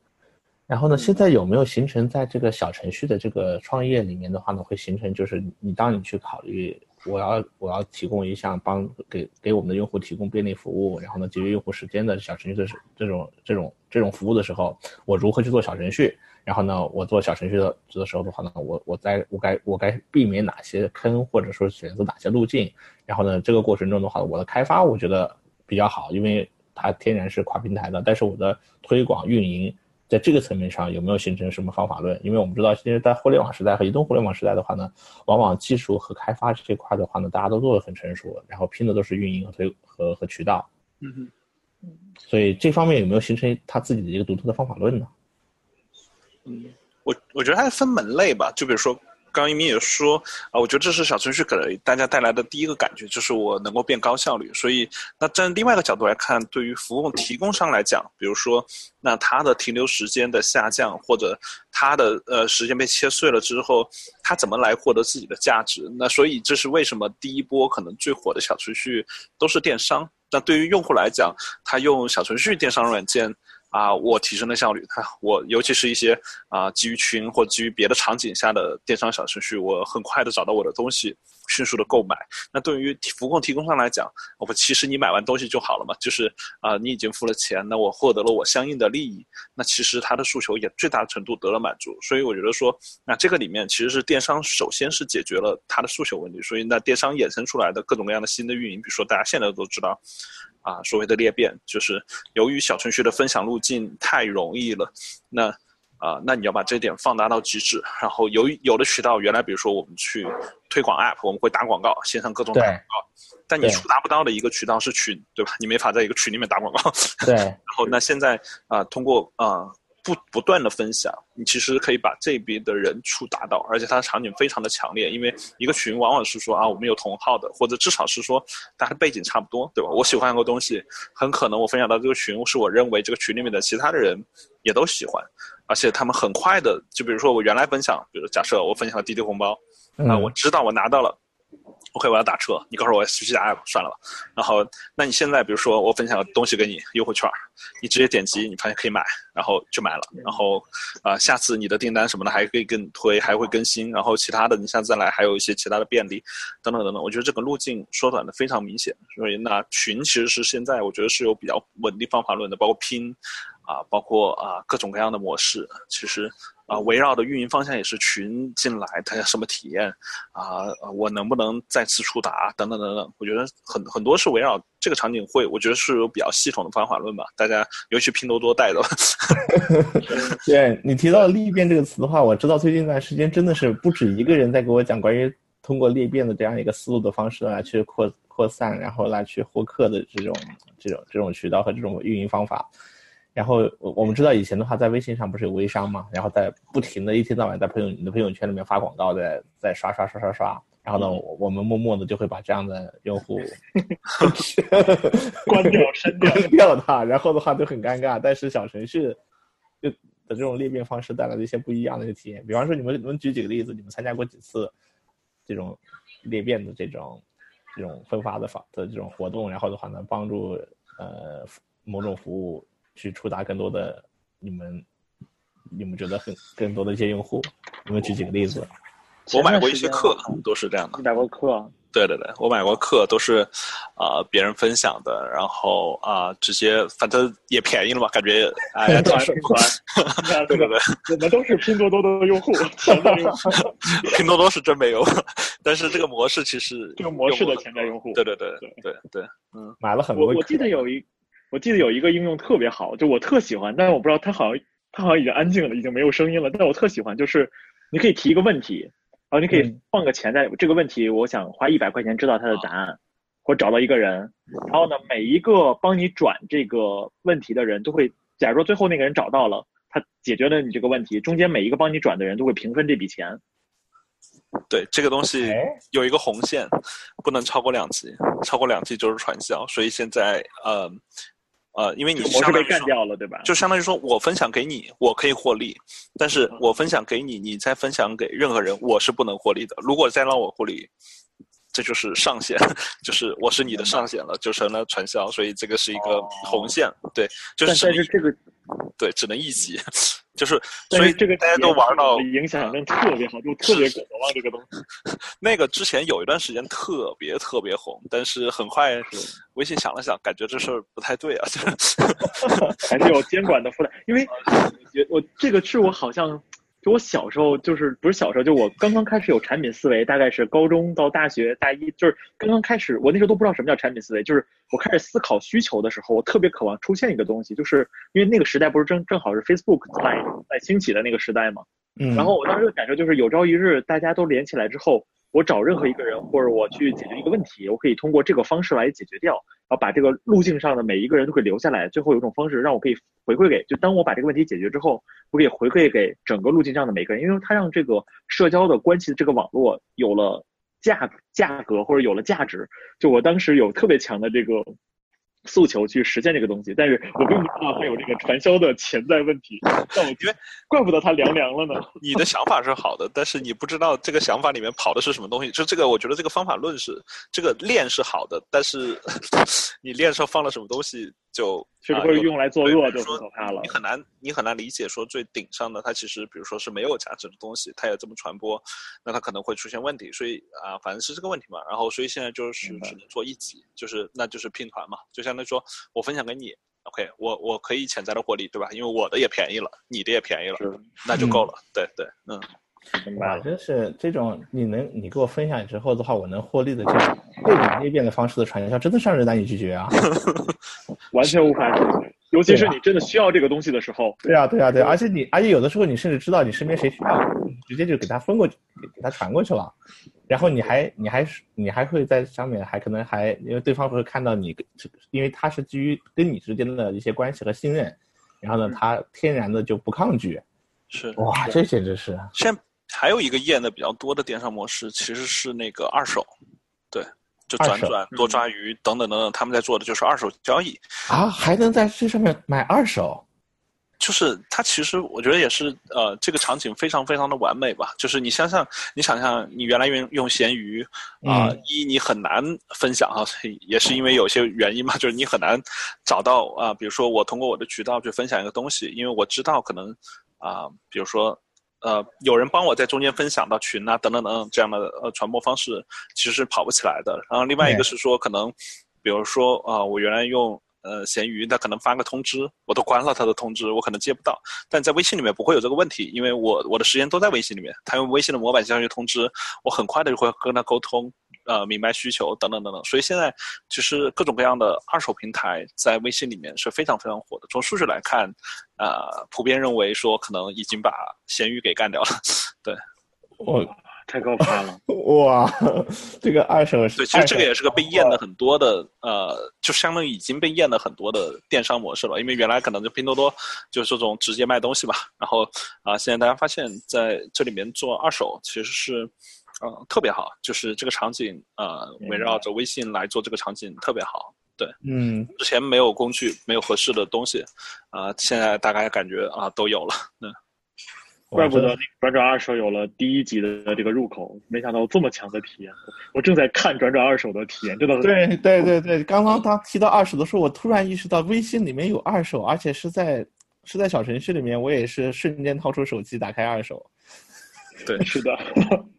然后呢，现在有没有形成在这个小程序的这个创业里面的话呢，会形成就是你当你去考虑我要我要提供一项帮给给我们的用户提供便利服务，然后呢节约用户时间的小程序的这种这种这种服务的时候，我如何去做小程序？然后呢，我做小程序的的时候的话呢，我我在我该我该避免哪些坑，或者说选择哪些路径。然后呢，这个过程中的话，我的开发我觉得比较好，因为它天然是跨平台的。但是我的推广运营在这个层面上有没有形成什么方法论？因为我们知道，其实，在互联网时代和移动互联网时代的话呢，往往技术和开发这块的话呢，大家都做得很成熟，然后拼的都是运营和推和和渠道。嗯哼。所以这方面有没有形成他自己的一个独特的方法论呢？嗯，我我觉得它分门类吧，就比如说，刚一鸣也说啊，我觉得这是小程序给大家带来的第一个感觉，就是我能够变高效率。所以，那站另外一个角度来看，对于服务提供商来讲，比如说，那它的停留时间的下降，或者它的呃时间被切碎了之后，它怎么来获得自己的价值？那所以这是为什么第一波可能最火的小程序都是电商。那对于用户来讲，他用小程序电商软件。啊，我提升了效率。看 我，尤其是一些啊基于群或基于别的场景下的电商小程序，我很快的找到我的东西，迅速的购买。那对于服务提供商来讲，我其实你买完东西就好了嘛，就是啊你已经付了钱，那我获得了我相应的利益，那其实他的诉求也最大程度得了满足。所以我觉得说，那这个里面其实是电商首先是解决了他的诉求问题，所以那电商衍生出来的各种各样的新的运营，比如说大家现在都知道。啊，所谓的裂变，就是由于小程序的分享路径太容易了，那啊，那你要把这点放大到极致。然后，由于有的渠道原来，比如说我们去推广 App，我们会打广告，线上各种打广告，但你触达不到的一个渠道是群，对吧？你没法在一个群里面打广告。对。然后，那现在啊，通过啊。不不断的分享，你其实可以把这边的人触达到，而且它的场景非常的强烈，因为一个群往往是说啊，我们有同号的，或者至少是说大家背景差不多，对吧？我喜欢一个东西，很可能我分享到这个群，是我认为这个群里面的其他的人也都喜欢，而且他们很快的，就比如说我原来分享，比如假设我分享了滴滴红包，啊，我知道我拿到了 OK，我要打车，你告诉我去加 app 算了吧。然后，那你现在比如说我分享东西给你优惠券，你直接点击，你发现可以买，然后就买了。然后，啊，下次你的订单什么的还可以更推，还会更新。然后其他的你下次再来还有一些其他的便利，等等等等。我觉得这个路径缩短的非常明显。所以那群其实是现在我觉得是有比较稳定方法论的，包括拼，啊，包括啊各种各样的模式，其实。啊，围绕的运营方向也是群进来，它什么体验啊？我能不能再次触达等等等等？我觉得很很多是围绕这个场景会，我觉得是有比较系统的方法论吧。大家尤其拼多多带的。对你提到裂变这个词的话，我知道最近一段时间真的是不止一个人在给我讲关于通过裂变的这样一个思路的方式来去扩扩散，然后来去获客的这种这种这种渠道和这种运营方法。然后我我们知道以前的话，在微信上不是有微商嘛，然后在不停的一天到晚在朋友你的朋友圈里面发广告，在在刷刷刷刷刷，然后呢，我们默默的就会把这样的用户 关掉删掉 掉他，然后的话就很尴尬。但是小程序就的这种裂变方式带来的一些不一样的一个体验，比方说你们你们举几个例子，你们参加过几次这种裂变的这种这种分发的法的这种活动，然后的话呢，帮助呃某种服务。去触达更多的你们，你们觉得很更多的一些用户，你们举几个例子？我买过一些课，都是这样的。你买过课？对对对，我买过课，都是啊别人分享的，然后啊直接反正也便宜了嘛，感觉哎呀，团团，对对对，我们都是拼多多的用户，拼多多是真没有，但是这个模式其实这个模式的潜在用户，对对对对对对，嗯，买了很多。我记得有一。我记得有一个应用特别好，就我特喜欢，但是我不知道它好像它好像已经安静了，已经没有声音了。但我特喜欢，就是你可以提一个问题，然后你可以放个钱在这个问题，我想花一百块钱知道它的答案，或找到一个人，然后呢，每一个帮你转这个问题的人都会，假如说最后那个人找到了，他解决了你这个问题，中间每一个帮你转的人都会平分这笔钱。对，这个东西有一个红线，不能超过两级，超过两级就是传销，所以现在呃。呃，因为你模式被干掉了，对吧？就相当于说我分享给你，我可以获利，但是我分享给你，你再分享给任何人，我是不能获利的。如果再让我获利，这就是上限，就是我是你的上限了，就成了传销，所以这个是一个红线，对，就是但是这个，对，只能一级。就是，所以这个大家都玩到影响力特别好，就特别广啊，这个东西。那个之前有一段时间特别特别红，但是很快微信想了想，感觉这事儿不太对啊，还是 有监管的负担。因为我这个是我好像。就我小时候，就是不是小时候，就我刚刚开始有产品思维，大概是高中到大学大一，就是刚刚开始，我那时候都不知道什么叫产品思维，就是我开始思考需求的时候，我特别渴望出现一个东西，就是因为那个时代不是正正好是 Facebook 在在兴起的那个时代嘛，嗯，然后我当时的感受就是有朝一日大家都连起来之后。我找任何一个人，或者我去解决一个问题，我可以通过这个方式来解决掉，然后把这个路径上的每一个人都可以留下来。最后有一种方式让我可以回馈给，就当我把这个问题解决之后，我可以回馈给整个路径上的每个人，因为它让这个社交的关系的这个网络有了价价格或者有了价值。就我当时有特别强的这个。诉求去实现这个东西，但是我并不知道它有这个传销的潜在问题。但我觉得，怪不得它凉凉了呢。你的想法是好的，但是你不知道这个想法里面跑的是什么东西。就这个，我觉得这个方法论是这个链是好的，但是 你链上放了什么东西？就其实会用来作恶，就可怕了。你很难，你很难理解说最顶上的它其实，比如说是没有价值的东西，它也这么传播，那它可能会出现问题。所以啊，反正是这个问题嘛。然后，所以现在就是只能做一级，就是那就是拼团嘛，就相当于说我分享给你，OK，我我可以潜在的获利，对吧？因为我的也便宜了，你的也便宜了，那就够了。对对，嗯。明白，真是这种你能你给我分享之后的话，我能获利的这种这种裂变的方式的传销，真的让人难以拒绝啊！完全无法拒绝，尤其是你真的需要这个东西的时候。对啊，对啊，对，而且你而且有的时候你甚至知道你身边谁需要，直接就给他分过去，给他传过去了，然后你还你还你还会在上面还可能还因为对方会看到你，因为他是基于跟你之间的一些关系和信任，然后呢，他天然的就不抗拒。是哇，这简直是现。还有一个验的比较多的电商模式，其实是那个二手，对，就转转、多抓鱼等等等等，他们在做的就是二手交易。啊，还能在这上面买二手，就是它其实我觉得也是呃，这个场景非常非常的完美吧。就是你想想，你想想，你原来用用闲鱼啊，一你很难分享啊，也是因为有些原因嘛，就是你很难找到啊，比如说我通过我的渠道去分享一个东西，因为我知道可能啊，比如说呃，有人帮我在中间分享到群啊，等等等这样的呃传播方式，其实是跑不起来的。然后另外一个是说，可能比如说啊，我原来用。呃，闲鱼他可能发个通知，我都关了他的通知，我可能接不到。但在微信里面不会有这个问题，因为我我的时间都在微信里面，他用微信的模板相当于通知，我很快的就会跟他沟通，呃，明白需求等等等等。所以现在其实各种各样的二手平台在微信里面是非常非常火的。从数据来看，呃，普遍认为说可能已经把闲鱼给干掉了。对，我。太高攀了！哇，这个二手对，其实这个也是个被验的很多的，呃，就相当于已经被验的很多的电商模式了。因为原来可能就拼多多就是这种直接卖东西吧，然后啊，现在大家发现在这里面做二手其实是，呃，特别好，就是这个场景呃，围绕着微信来做这个场景特别好。对，嗯，之前没有工具，没有合适的东西，啊，现在大概感觉啊都有了，嗯。怪不得转转二手有了第一集的这个入口，没想到这么强的体验。我正在看转转二手的体验，真的。对对对对，刚刚他提到二手的时候，我突然意识到微信里面有二手，而且是在是在小程序里面，我也是瞬间掏出手机打开二手。对，是的。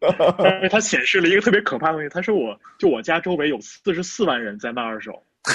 但是它显示了一个特别可怕的东西，它是我就我家周围有四十四万人在卖二手。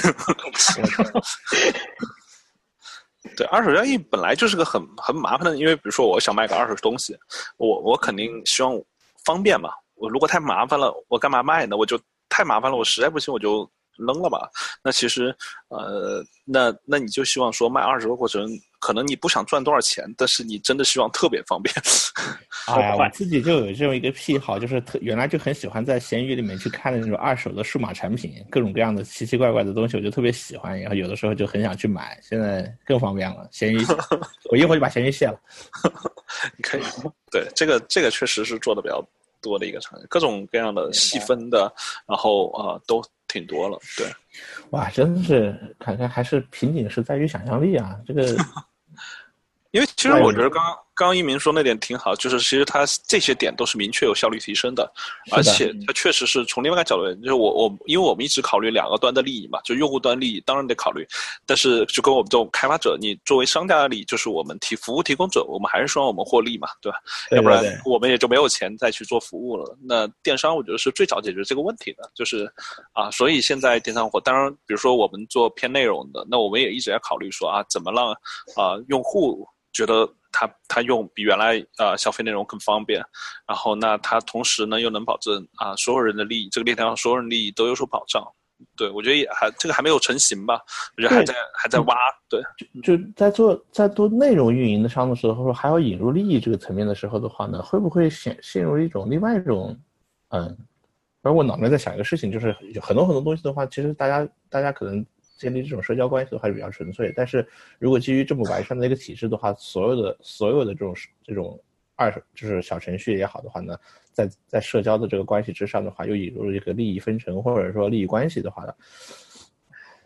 对，二手交易本来就是个很很麻烦的，因为比如说我想卖个二手东西，我我肯定希望方便嘛。我如果太麻烦了，我干嘛卖呢？我就太麻烦了，我实在不行我就。扔了吧？那其实，呃，那那你就希望说卖二手的过程，可能你不想赚多少钱，但是你真的希望特别方便。哎呀，我自己就有这么一个癖好，就是特原来就很喜欢在闲鱼里面去看那种二手的数码产品，各种各样的奇奇怪怪的东西，我就特别喜欢。然后有的时候就很想去买，现在更方便了。闲鱼，我一会儿就把闲鱼卸了。你可以，对这个这个确实是做的比较多的一个场景，各种各样的细分的，然后啊都。挺多了，对，哇，真的是感觉还是瓶颈是在于想象力啊，这个，因为其实我觉得刚刚。刚刚一鸣说那点挺好，就是其实它这些点都是明确有效率提升的，而且它确实是从另外一个角度，就是我我因为我们一直考虑两个端的利益嘛，就用户端利益当然得考虑，但是就跟我们这种开发者，你作为商家的利益，就是我们提服务提供者，我们还是希望我们获利嘛，对吧？要不然我们也就没有钱再去做服务了。那电商我觉得是最早解决这个问题的，就是啊，所以现在电商火，当然比如说我们做偏内容的，那我们也一直在考虑说啊，怎么让啊用户觉得。他他用比原来呃消费内容更方便，然后那他同时呢又能保证啊所有人的利益，这个链条上所有人利益都有所保障。对我觉得也还这个还没有成型吧，我觉得还在还在挖。对，就就在做在做内容运营的商的时候，还要引入利益这个层面的时候的话呢，会不会陷陷入一种另外一种嗯？而我脑袋在想一个事情，就是有很多很多东西的话，其实大家大家可能。建立这种社交关系的话是比较纯粹，但是如果基于这么完善的一个体制的话，所有的所有的这种这种二手就是小程序也好的话呢，在在社交的这个关系之上的话，又引入了一个利益分成或者说利益关系的话呢，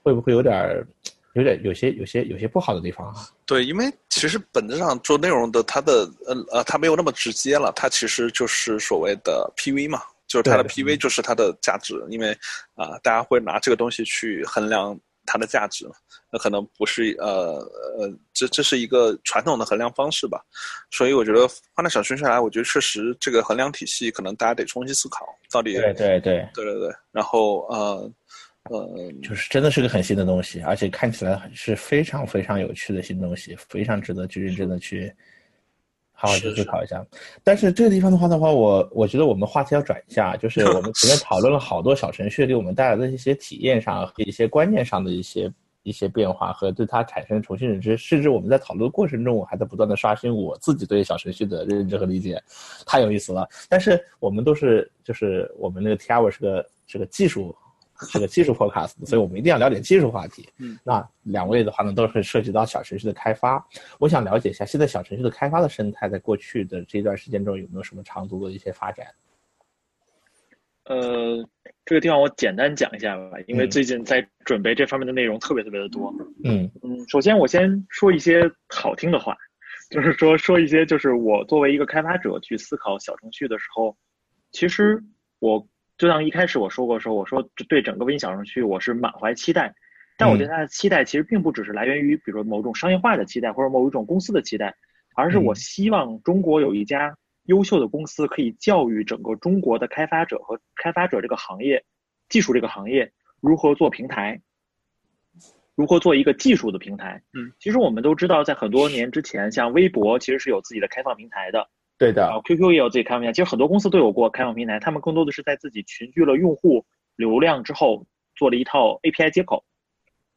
会不会有点有点有些有些有些不好的地方啊？对，因为其实本质上做内容的，它的呃呃，它没有那么直接了，它其实就是所谓的 PV 嘛，就是它的 PV 就是它的价值，因为啊，大家会拿这个东西去衡量。它的价值，那可能不是呃呃，这这是一个传统的衡量方式吧，所以我觉得放在小程序来，我觉得确实这个衡量体系可能大家得重新思考，到底对对对对对对，然后呃呃，就是真的是个很新的东西，而且看起来是非常非常有趣的新东西，非常值得去认真的去。好好去思考一下，但是这个地方的话的话，我我觉得我们话题要转一下，就是我们前面讨论了好多小程序给我们带来的一些体验上和一些观念上的一些一些变化和对它产生重新认知，甚至我们在讨论的过程中，我还在不断的刷新我自己对小程序的认知和理解，太有意思了。但是我们都是就是我们那个 T R 是个是个技术。是个技术 podcast，所以我们一定要聊点技术话题。嗯，那两位的话呢，都是涉及到小程序的开发。我想了解一下，现在小程序的开发的生态，在过去的这段时间中有没有什么长足的一些发展？呃，这个地方我简单讲一下吧，因为最近在准备这方面的内容特别特别的多。嗯嗯，首先我先说一些好听的话，就是说说一些就是我作为一个开发者去思考小程序的时候，其实我就像一开始我说过说，我说对整个微信小程序我是满怀期待，但我对它的期待其实并不只是来源于比如说某种商业化的期待或者某一种公司的期待，而是我希望中国有一家。优秀的公司可以教育整个中国的开发者和开发者这个行业、技术这个行业如何做平台，如何做一个技术的平台。嗯，其实我们都知道，在很多年之前，像微博其实是有自己的开放平台的，对的。QQ 也有自己开放平台，其实很多公司都有过开放平台，他们更多的是在自己群聚了用户流量之后，做了一套 API 接口。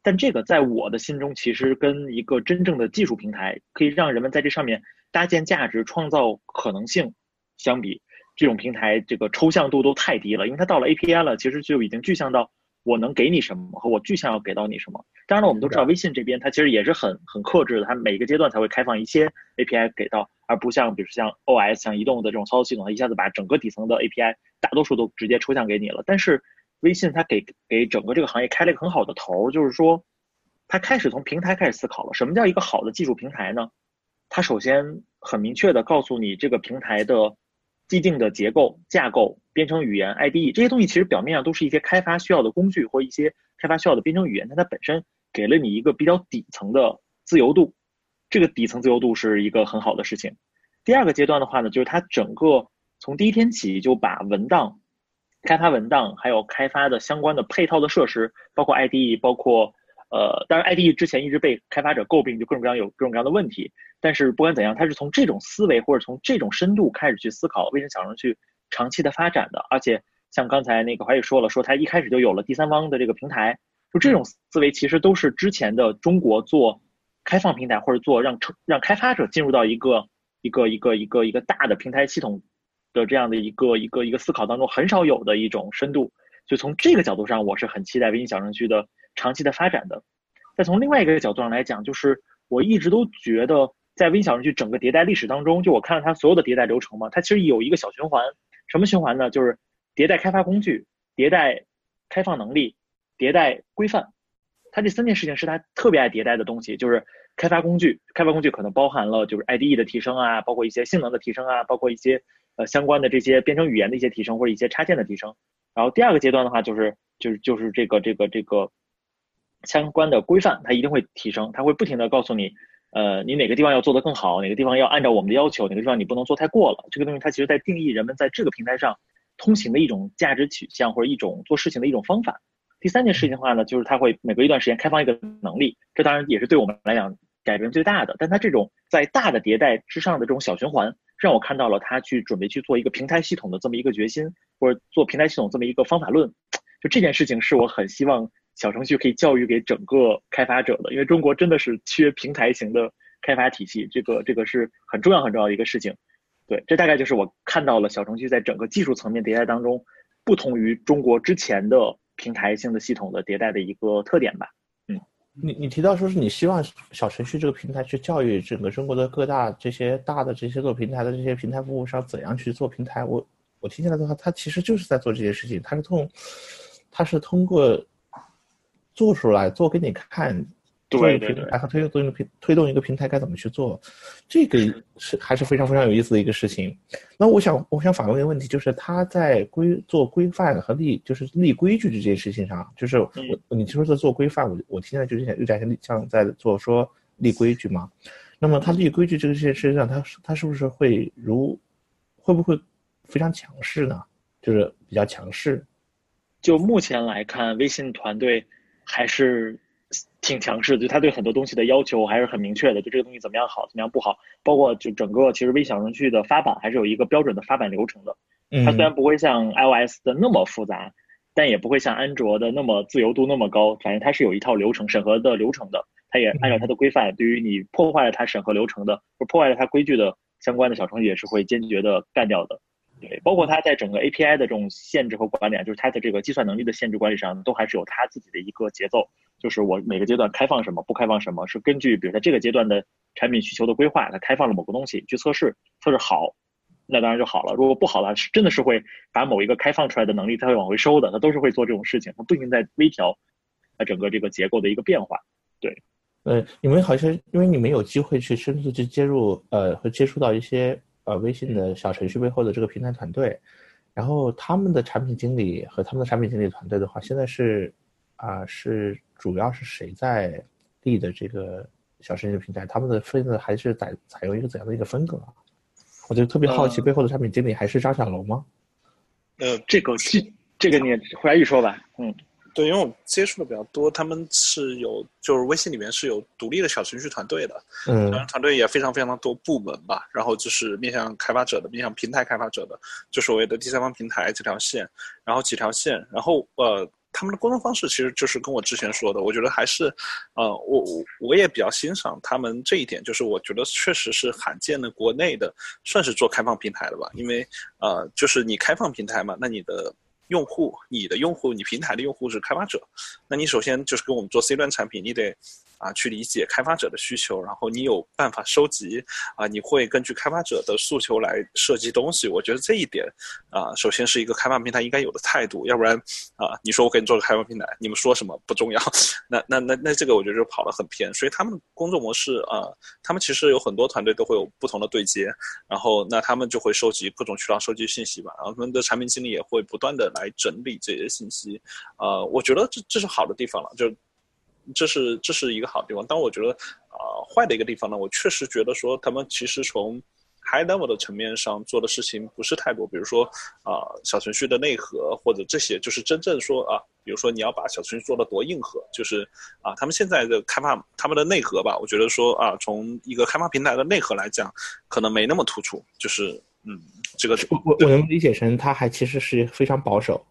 但这个在我的心中，其实跟一个真正的技术平台，可以让人们在这上面。搭建价值、创造可能性，相比这种平台，这个抽象度都太低了。因为它到了 API 了，其实就已经具象到我能给你什么和我具象要给到你什么。当然了，我们都知道微信这边它其实也是很很克制的，它每个阶段才会开放一些 API 给到，而不像比如像 OS、像移动的这种操作系统，它一下子把整个底层的 API 大多数都直接抽象给你了。但是微信它给给整个这个行业开了一个很好的头，就是说它开始从平台开始思考了。什么叫一个好的技术平台呢？它首先很明确的告诉你这个平台的既定的结构、架构、编程语言、IDE 这些东西，其实表面上都是一些开发需要的工具或一些开发需要的编程语言，但它本身给了你一个比较底层的自由度，这个底层自由度是一个很好的事情。第二个阶段的话呢，就是它整个从第一天起就把文档、开发文档还有开发的相关的配套的设施，包括 IDE，包括。呃，当然，IDE 之前一直被开发者诟病，就各种各样有各种各样的问题。但是不管怎样，它是从这种思维或者从这种深度开始去思考微信小程序长期的发展的。而且像刚才那个华宇说了，说他一开始就有了第三方的这个平台，就这种思维其实都是之前的中国做开放平台或者做让让开发者进入到一个一个一个一个一个大的平台系统的这样的一个一个一个思考当中很少有的一种深度。就从这个角度上，我是很期待微信小程序的。长期的发展的，再从另外一个角度上来讲，就是我一直都觉得，在微信小程序整个迭代历史当中，就我看了它所有的迭代流程嘛，它其实有一个小循环，什么循环呢？就是迭代开发工具、迭代开放能力、迭代规范。它这三件事情是它特别爱迭代的东西，就是开发工具，开发工具可能包含了就是 IDE 的提升啊，包括一些性能的提升啊，包括一些呃相关的这些编程语言的一些提升或者一些插件的提升。然后第二个阶段的话，就是就是就是这个这个这个。相关的规范，它一定会提升，它会不停的告诉你，呃，你哪个地方要做得更好，哪个地方要按照我们的要求，哪个地方你不能做太过了。这个东西它其实在定义人们在这个平台上通行的一种价值取向或者一种做事情的一种方法。第三件事情的话呢，就是它会每隔一段时间开放一个能力，这当然也是对我们来讲改变最大的。但它这种在大的迭代之上的这种小循环，让我看到了它去准备去做一个平台系统的这么一个决心，或者做平台系统这么一个方法论。就这件事情是我很希望。小程序可以教育给整个开发者的，因为中国真的是缺平台型的开发体系，这个这个是很重要很重要的一个事情。对，这大概就是我看到了小程序在整个技术层面迭代当中，不同于中国之前的平台性的系统的迭代的一个特点吧。嗯，你你提到说是你希望小程序这个平台去教育整个中国的各大这些大的这些做平台的这些平台服务商怎样去做平台。我我听起来的话，他其实就是在做这些事情，他是通，他是通过。做出来做给你看，对对对，然后推动一个平推动一个平台该怎么去做，这个是还是非常非常有意思的一个事情。那我想我想反问一个问题，就是他在规做规范和立就是立规矩这件事情上，就是我你说在做规范，我我听起来就是有点像像在做说立规矩嘛。那么他立规矩这个事情上，他他是不是会如会不会非常强势呢？就是比较强势。就目前来看，微信团队。还是挺强势的，就他对很多东西的要求还是很明确的，就这个东西怎么样好，怎么样不好，包括就整个其实微小程序的发版还是有一个标准的发版流程的。它虽然不会像 iOS 的那么复杂，但也不会像安卓的那么自由度那么高，反正它是有一套流程审核的流程的，它也按照它的规范，对于你破坏了它审核流程的或破坏了它规矩的相关的小程序也是会坚决的干掉的。对，包括它在整个 API 的这种限制和管理，就是它的这个计算能力的限制管理上，都还是有它自己的一个节奏。就是我每个阶段开放什么，不开放什么，是根据比如在这个阶段的产品需求的规划，它开放了某个东西去测试，测试好，那当然就好了。如果不好的话，是真的是会把某一个开放出来的能力，它会往回收的，它都是会做这种事情，它不停在微调，它整个这个结构的一个变化。对，呃，你们好像因为你们有机会去深度去接入，呃，会接触到一些呃微信的小程序背后的这个平台团队，然后他们的产品经理和他们的产品经理团队的话，现在是啊是主要是谁在立的这个？小程序平台，他们的分的还是采采用一个怎样的一个风格啊？我就特别好奇，背后的产品经理还是张小龙吗？呃，这个这这个你回来一说吧。嗯，对，因为我接触的比较多，他们是有就是微信里面是有独立的小程序团队的，嗯，团队也非常非常多部门吧。然后就是面向开发者的，面向平台开发者的，就所谓的第三方平台这条线，然后几条线，然后呃。他们的沟通方式其实就是跟我之前说的，我觉得还是，呃，我我我也比较欣赏他们这一点，就是我觉得确实是罕见的国内的，算是做开放平台的吧，因为呃，就是你开放平台嘛，那你的用户，你的用户，你平台的用户是开发者，那你首先就是跟我们做 C 端产品，你得。啊，去理解开发者的需求，然后你有办法收集啊，你会根据开发者的诉求来设计东西。我觉得这一点啊，首先是一个开发平台应该有的态度，要不然啊，你说我给你做个开发平台，你们说什么不重要，那那那那这个我觉得就跑得很偏。所以他们工作模式啊，他们其实有很多团队都会有不同的对接，然后那他们就会收集各种渠道收集信息吧，然后他们的产品经理也会不断的来整理这些信息。呃，我觉得这这是好的地方了，就。这是这是一个好地方，但我觉得，啊，坏的一个地方呢，我确实觉得说他们其实从 high level 的层面上做的事情不是太多，比如说啊，小程序的内核或者这些，就是真正说啊，比如说你要把小程序做的多硬核，就是啊，他们现在的开发他们的内核吧，我觉得说啊，从一个开发平台的内核来讲，可能没那么突出，就是嗯，这个我我能理解成他还其实是非常保守。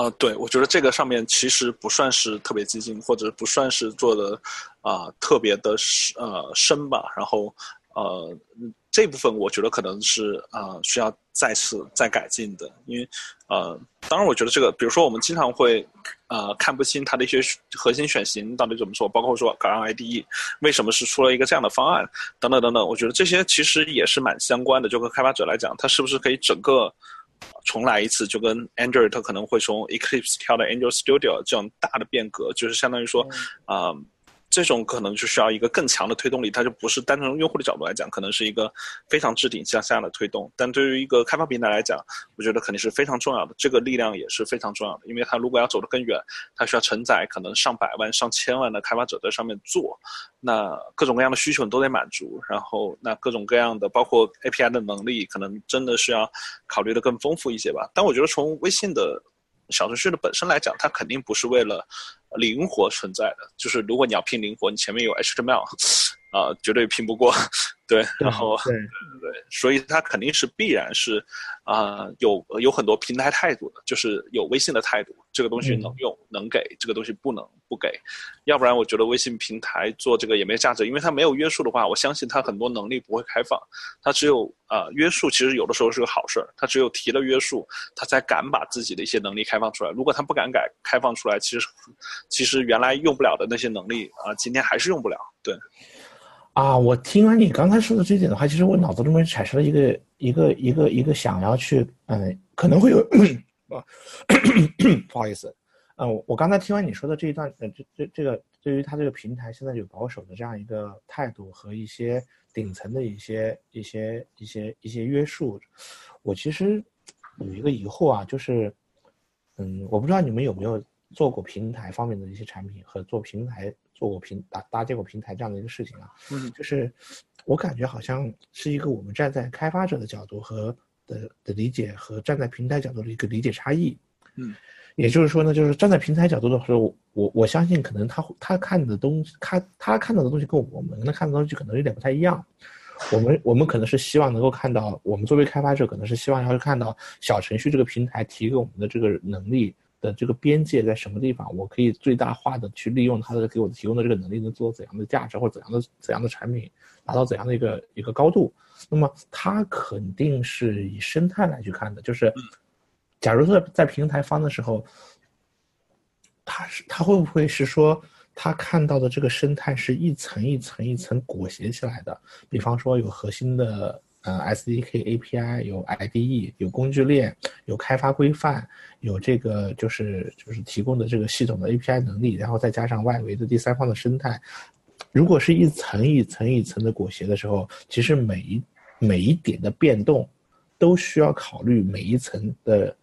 啊，对，我觉得这个上面其实不算是特别激进，或者不算是做的啊特别的呃深吧。然后呃这部分我觉得可能是啊需要再次再改进的，因为呃当然我觉得这个，比如说我们经常会啊看不清它的一些核心选型到底怎么做，包括说搞上 IDE 为什么是出了一个这样的方案等等等等，我觉得这些其实也是蛮相关的。就和开发者来讲，它是不是可以整个。重来一次，就跟 Android 它可能会从 Eclipse 跳到 Android Studio 这种大的变革，就是相当于说，啊。这种可能就需要一个更强的推动力，它就不是单纯用户的角度来讲，可能是一个非常置顶向下的推动。但对于一个开发平台来讲，我觉得肯定是非常重要的，这个力量也是非常重要的，因为它如果要走得更远，它需要承载可能上百万、上千万的开发者在上面做，那各种各样的需求你都得满足，然后那各种各样的包括 API 的能力，可能真的是要考虑的更丰富一些吧。但我觉得从微信的。小程序的本身来讲，它肯定不是为了灵活存在的。就是如果你要拼灵活，你前面有 HTML，啊，绝对拼不过。对，然后对。对，所以它肯定是必然是啊，有有很多平台态度的，就是有微信的态度，这个东西能用能给，这个东西不能不给，要不然我觉得微信平台做这个也没价值，因为它没有约束的话，我相信它很多能力不会开放，它只有啊约束，其实有的时候是个好事儿，它只有提了约束，它才敢把自己的一些能力开放出来，如果它不敢改开放出来，其实其实原来用不了的那些能力啊，今天还是用不了，对。啊，我听完你刚才说的这点的话，其实我脑子里面产生了一个一个一个一个想要去，嗯，可能会有，啊，不好意思，嗯，我刚才听完你说的这一段，呃，这这这个对于他这个平台现在有保守的这样一个态度和一些顶层的一些一些一些一些约束，我其实有一个疑惑啊，就是，嗯，我不知道你们有没有做过平台方面的一些产品和做平台。做过平搭搭建过平台这样的一个事情啊，嗯，就是我感觉好像是一个我们站在开发者的角度和的的理解和站在平台角度的一个理解差异，嗯，也就是说呢，就是站在平台角度的时候，我我相信可能他他看的东西，他他看到的东西跟我们能看的东西可能有点不太一样，我们我们可能是希望能够看到，我们作为开发者可能是希望要去看到小程序这个平台提给我们的这个能力。的这个边界在什么地方？我可以最大化的去利用它的给我提供的这个能力，能做怎样的价值或者怎样的怎样的产品，达到怎样的一个一个高度？那么它肯定是以生态来去看的。就是，假如说在平台方的时候，它是它会不会是说，他看到的这个生态是一层一层一层裹挟起来的？比方说有核心的呃 SDK API，有 IDE，有工具链，有开发规范，有这个就是就是提供的这个系统的 API 能力，然后再加上外围的第三方的生态。如果是一层一层一层的裹挟的时候，其实每一每一点的变动，都需要考虑每一层的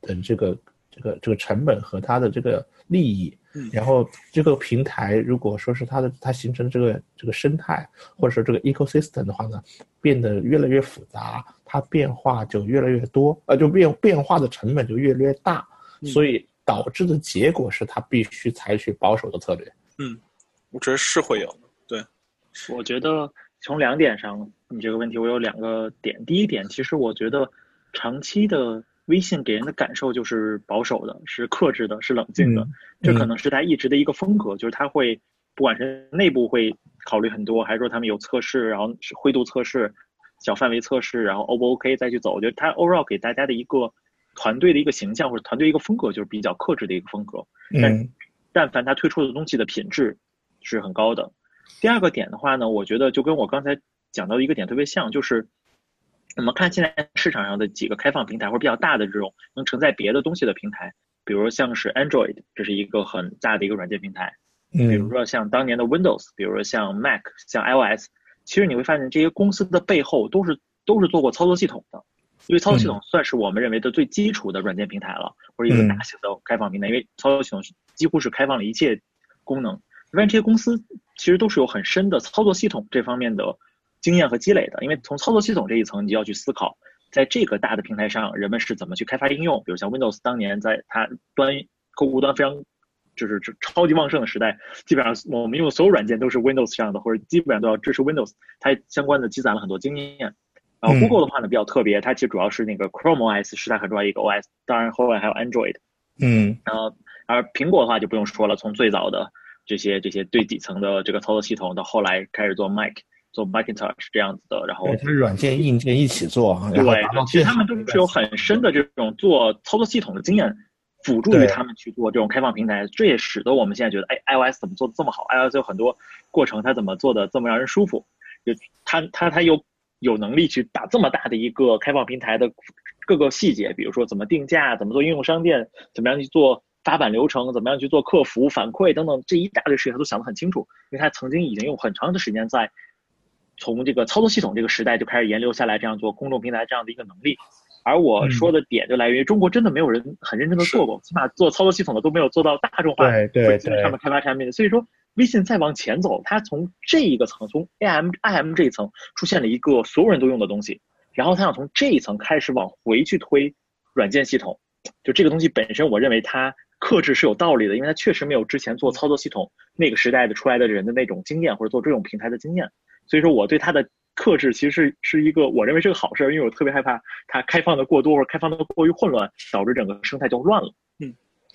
的这个这个这个成本和它的这个利益。然后这个平台如果说是它的它形成这个这个生态或者说这个 ecosystem 的话呢，变得越来越复杂，它变化就越来越多，呃，就变变化的成本就越来越大，所以导致的结果是它必须采取保守的策略。嗯，我觉得是会有的。对，我觉得从两点上，你这个问题我有两个点。第一点，其实我觉得长期的。微信给人的感受就是保守的，是克制的，是冷静的。这可能是他一直的一个风格，就是他会不管是内部会考虑很多，还是说他们有测试，然后是灰度测试、小范围测试，然后 O 不 OK 再去走。我觉得他 overall 给大家的一个团队的一个形象或者团队一个风格就是比较克制的一个风格。但但凡他推出的东西的品质是很高的。第二个点的话呢，我觉得就跟我刚才讲到的一个点特别像，就是。我们看现在市场上的几个开放平台或者比较大的这种能承载别的东西的平台，比如像是 Android，这是一个很大的一个软件平台。嗯。比如说像当年的 Windows，比如说像 Mac，像 iOS，其实你会发现这些公司的背后都是都是做过操作系统的，因为操作系统算是我们认为的最基础的软件平台了，或者一个大型的开放平台，因为操作系统几乎是开放了一切功能。发现这些公司其实都是有很深的操作系统这方面的。经验和积累的，因为从操作系统这一层，你就要去思考，在这个大的平台上，人们是怎么去开发应用。比如像 Windows 当年在它端客户端非常就是超级旺盛的时代，基本上我们用的所有软件都是 Windows 上的，或者基本上都要支持 Windows，它相关的积攒了很多经验。然后 Google 的话呢比较特别，它其实主要是那个 Chrome OS 是它很重要一个 OS，当然后来还有 Android。嗯，然后而苹果的话就不用说了，从最早的这些这些最底层的这个操作系统，到后来开始做 Mac。做 Macintosh 这样子的，然后它软件硬件一起做，对，其实他们都是有很深的这种做操作系统的经验，辅助于他们去做这种开放平台，这也使得我们现在觉得，哎，iOS 怎么做的这么好？iOS 有很多过程，它怎么做的这么让人舒服？就它它它有有能力去把这么大的一个开放平台的各个细节，比如说怎么定价，怎么做应用商店，怎么样去做发版流程，怎么样去做客服反馈等等，这一大堆事情他都想得很清楚，因为他曾经已经用很长的时间在。从这个操作系统这个时代就开始沿流下来，这样做公众平台这样的一个能力。而我说的点就来源于中国真的没有人很认真的做过，起码做操作系统的都没有做到大众化，对对对，上面开发产品的。所以说，微信再往前走，它从这一个层，从 AM IM 这一层出现了一个所有人都用的东西，然后它想从这一层开始往回去推软件系统。就这个东西本身，我认为它克制是有道理的，因为它确实没有之前做操作系统那个时代的出来的人的那种经验，或者做这种平台的经验。所以说，我对它的克制其实是是一个我认为是个好事，因为我特别害怕它开放的过多或者开放的过于混乱，导致整个生态就乱了。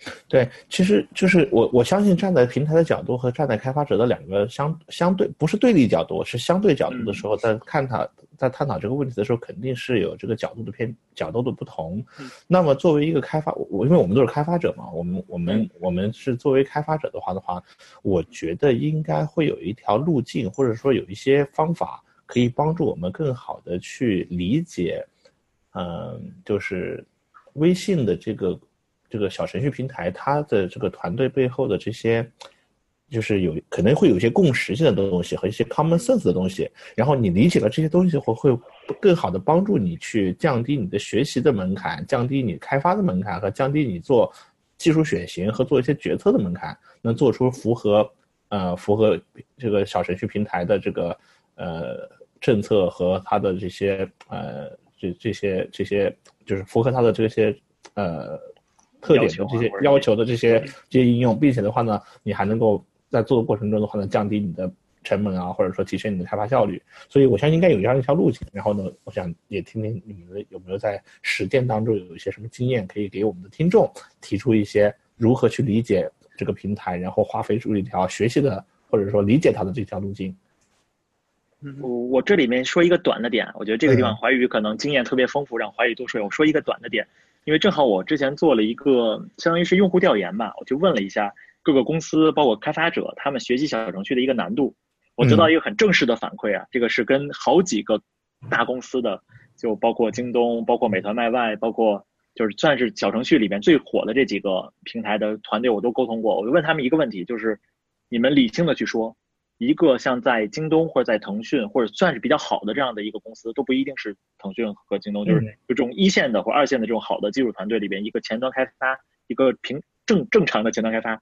嗯，对，其实就是我我相信站在平台的角度和站在开发者的两个相相对不是对立角度，是相对角度的时候，在看它在探讨这个问题的时候，肯定是有这个角度的偏角度的不同。那么作为一个开发，我因为我们都是开发者嘛，我们我们我们是作为开发者的话的话，我觉得应该会有一条路径，或者说有一些方法可以帮助我们更好的去理解，嗯，就是微信的这个这个小程序平台，它的这个团队背后的这些。就是有可能会有一些共识性的东西和一些 common sense 的东西，然后你理解了这些东西后，会更好的帮助你去降低你的学习的门槛，降低你开发的门槛和降低你做技术选型和做一些决策的门槛，能做出符合呃符合这个小程序平台的这个呃政策和它的这些呃这这些这些就是符合它的这些呃特点的这些要求的这些这些应用，并且的话呢，你还能够。在做的过程中的话呢，降低你的成本啊，或者说提升你的开发效率，所以我相信应该有这样一条路径。然后呢，我想也听听你们有没有在实践当中有一些什么经验，可以给我们的听众提出一些如何去理解这个平台，然后花费出一条学习的或者说理解它的这条路径。嗯我我这里面说一个短的点，我觉得这个地方怀宇可能经验特别丰富，让怀宇多说。我说一个短的点，因为正好我之前做了一个相当于是用户调研吧，我就问了一下。各个公司包括开发者，他们学习小程序的一个难度，我得到一个很正式的反馈啊，这个是跟好几个大公司的，就包括京东、包括美团外卖外、包括就是算是小程序里面最火的这几个平台的团队，我都沟通过。我就问他们一个问题，就是你们理性的去说，一个像在京东或者在腾讯或者算是比较好的这样的一个公司，都不一定是腾讯和京东，就是就这种一线的或二线的这种好的技术团队里边，一个前端开发，一个平正正常的前端开发，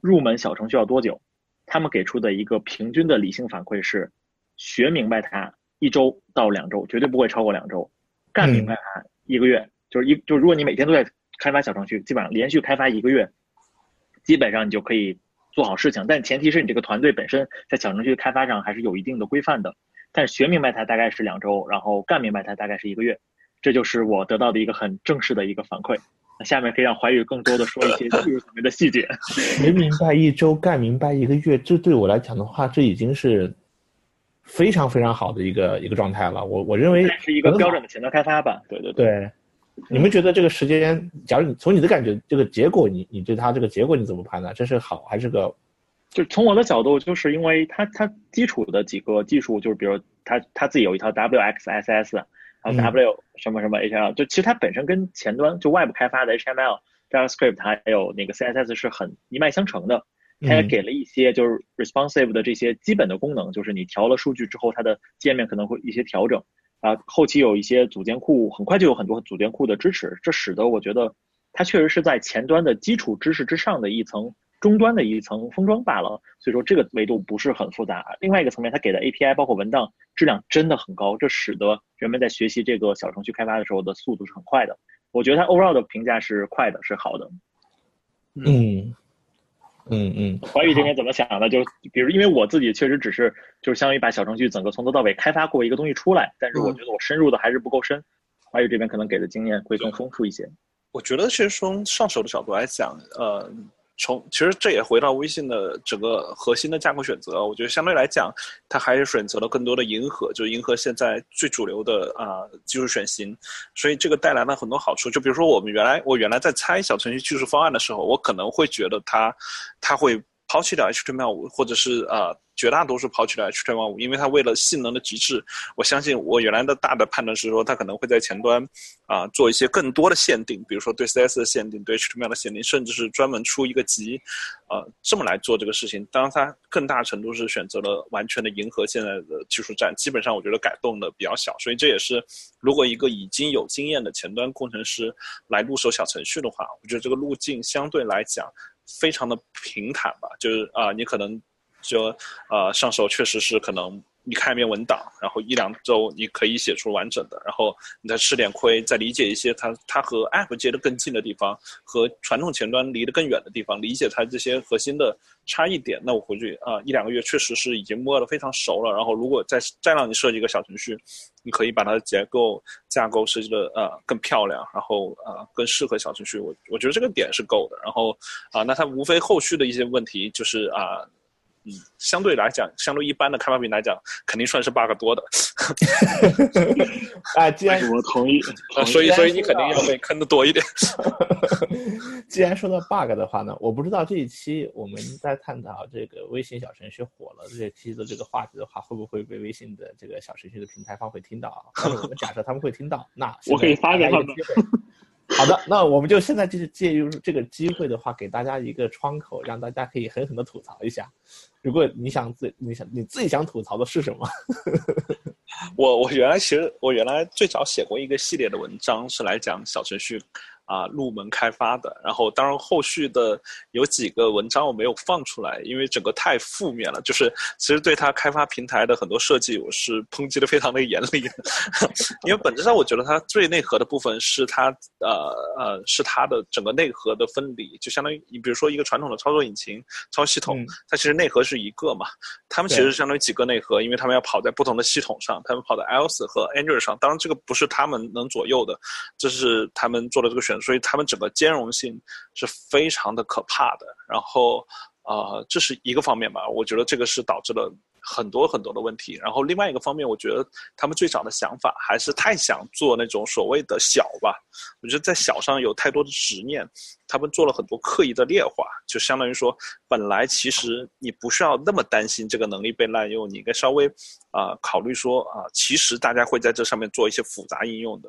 入门小程序要多久？他们给出的一个平均的理性反馈是，学明白它一周到两周，绝对不会超过两周；干明白它一个月，就是一就如果你每天都在开发小程序，基本上连续开发一个月，基本上你就可以做好事情。但前提是你这个团队本身在小程序开发上还是有一定的规范的。但是学明白它大概是两周，然后干明白它大概是一个月，这就是我得到的一个很正式的一个反馈。那下面可以让怀宇更多的说一些技术层面的细节。学明白一周，干明白一个月，这对我来讲的话，这已经是非常非常好的一个一个状态了。我我认为是一个标准的前端开发吧。对对对。你们觉得这个时间，假如你从你的感觉，这个结果，你你对它这个结果你怎么判断？这是好还是个？就从我的角度，就是因为它它基础的几个技术，就是比如它它自己有一套 WXSS。还有 W 什么什么 HTML，就其实它本身跟前端就外部开发的 HTML、JavaScript 还有那个 CSS 是很一脉相承的。它也给了一些就是 responsive 的这些基本的功能，就是你调了数据之后，它的界面可能会一些调整。啊，后期有一些组件库，很快就有很多组件库的支持，这使得我觉得它确实是在前端的基础知识之上的一层。终端的一层封装罢了，所以说这个维度不是很复杂。另外一个层面，它给的 API 包括文档质量真的很高，这使得人们在学习这个小程序开发的时候的速度是很快的。我觉得它 overall 的评价是快的，是好的。嗯嗯嗯，华宇这边怎么想的？就比如，因为我自己确实只是就是相当于把小程序整个从头到尾开发过一个东西出来，但是我觉得我深入的还是不够深。华宇这边可能给的经验会更丰富一些。我觉得其实从上手的角度来讲，呃。从其实这也回到微信的整个核心的架构选择，我觉得相对来讲，它还是选择了更多的迎合，就迎合现在最主流的啊技术选型，所以这个带来了很多好处。就比如说我们原来我原来在猜小程序技术方案的时候，我可能会觉得它它会抛弃掉 HTML5，或者是啊。绝大多数抛弃了 HTML5，因为它为了性能的极致，我相信我原来的大的判断是说，它可能会在前端啊做一些更多的限定，比如说对 CS 的限定，对 HTML 的限定，甚至是专门出一个级，呃，这么来做这个事情。当然，它更大程度是选择了完全的迎合现在的技术栈，基本上我觉得改动的比较小。所以这也是，如果一个已经有经验的前端工程师来入手小程序的话，我觉得这个路径相对来讲非常的平坦吧，就是啊，你可能。就呃上手确实是可能你看一遍文档，然后一两周你可以写出完整的，然后你再吃点亏，再理解一些它它和 App 接得更近的地方，和传统前端离得更远的地方，理解它这些核心的差异点。那我回去啊一两个月确实是已经摸得非常熟了。然后如果再再让你设计一个小程序，你可以把它的结构架构设计的呃更漂亮，然后呃更适合小程序。我我觉得这个点是够的。然后啊那它无非后续的一些问题就是啊。相对来讲，相对一般的开发品来讲，肯定算是 bug 多的。啊，既然我同意，所以所以你肯定要被坑的多一点。既然说到 bug 的话呢，我不知道这一期我们在探讨这个微信小程序火了这期的这个话题的话，会不会被微信的这个小程序的平台方会听到？我们假设他们会听到，那我可以发给他们。好的，那我们就现在就是借用这个机会的话，给大家一个窗口，让大家可以狠狠的吐槽一下。如果你想自你想你自己想吐槽的是什么？我我原来其实我原来最早写过一个系列的文章，是来讲小程序。啊，入门开发的，然后当然后续的有几个文章我没有放出来，因为整个太负面了。就是其实对它开发平台的很多设计，我是抨击的非常的严厉。因为本质上我觉得它最内核的部分是它呃呃是它的整个内核的分离，就相当于你比如说一个传统的操作引擎、操作系统，它其实内核是一个嘛。他们其实相当于几个内核，因为他们要跑在不同的系统上，他们跑在 iOS 和 Android 上。当然这个不是他们能左右的，这是他们做的这个选。所以他们整个兼容性是非常的可怕的。然后，啊，这是一个方面吧。我觉得这个是导致了很多很多的问题。然后另外一个方面，我觉得他们最早的想法还是太想做那种所谓的小吧。我觉得在小上有太多的执念，他们做了很多刻意的劣化，就相当于说，本来其实你不需要那么担心这个能力被滥用，你应该稍微啊考虑说啊，其实大家会在这上面做一些复杂应用的。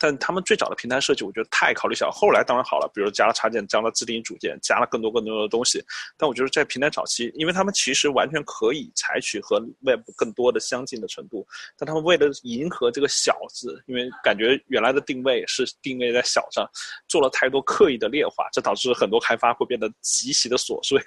但他们最早的平台设计，我觉得太考虑小。后来当然好了，比如加了插件，加了自定义组件，加了更多更多的东西。但我觉得在平台早期，因为他们其实完全可以采取和 Web 更多的相近的程度，但他们为了迎合这个小字，因为感觉原来的定位是定位在小上，做了太多刻意的劣化，这导致很多开发会变得极其的琐碎。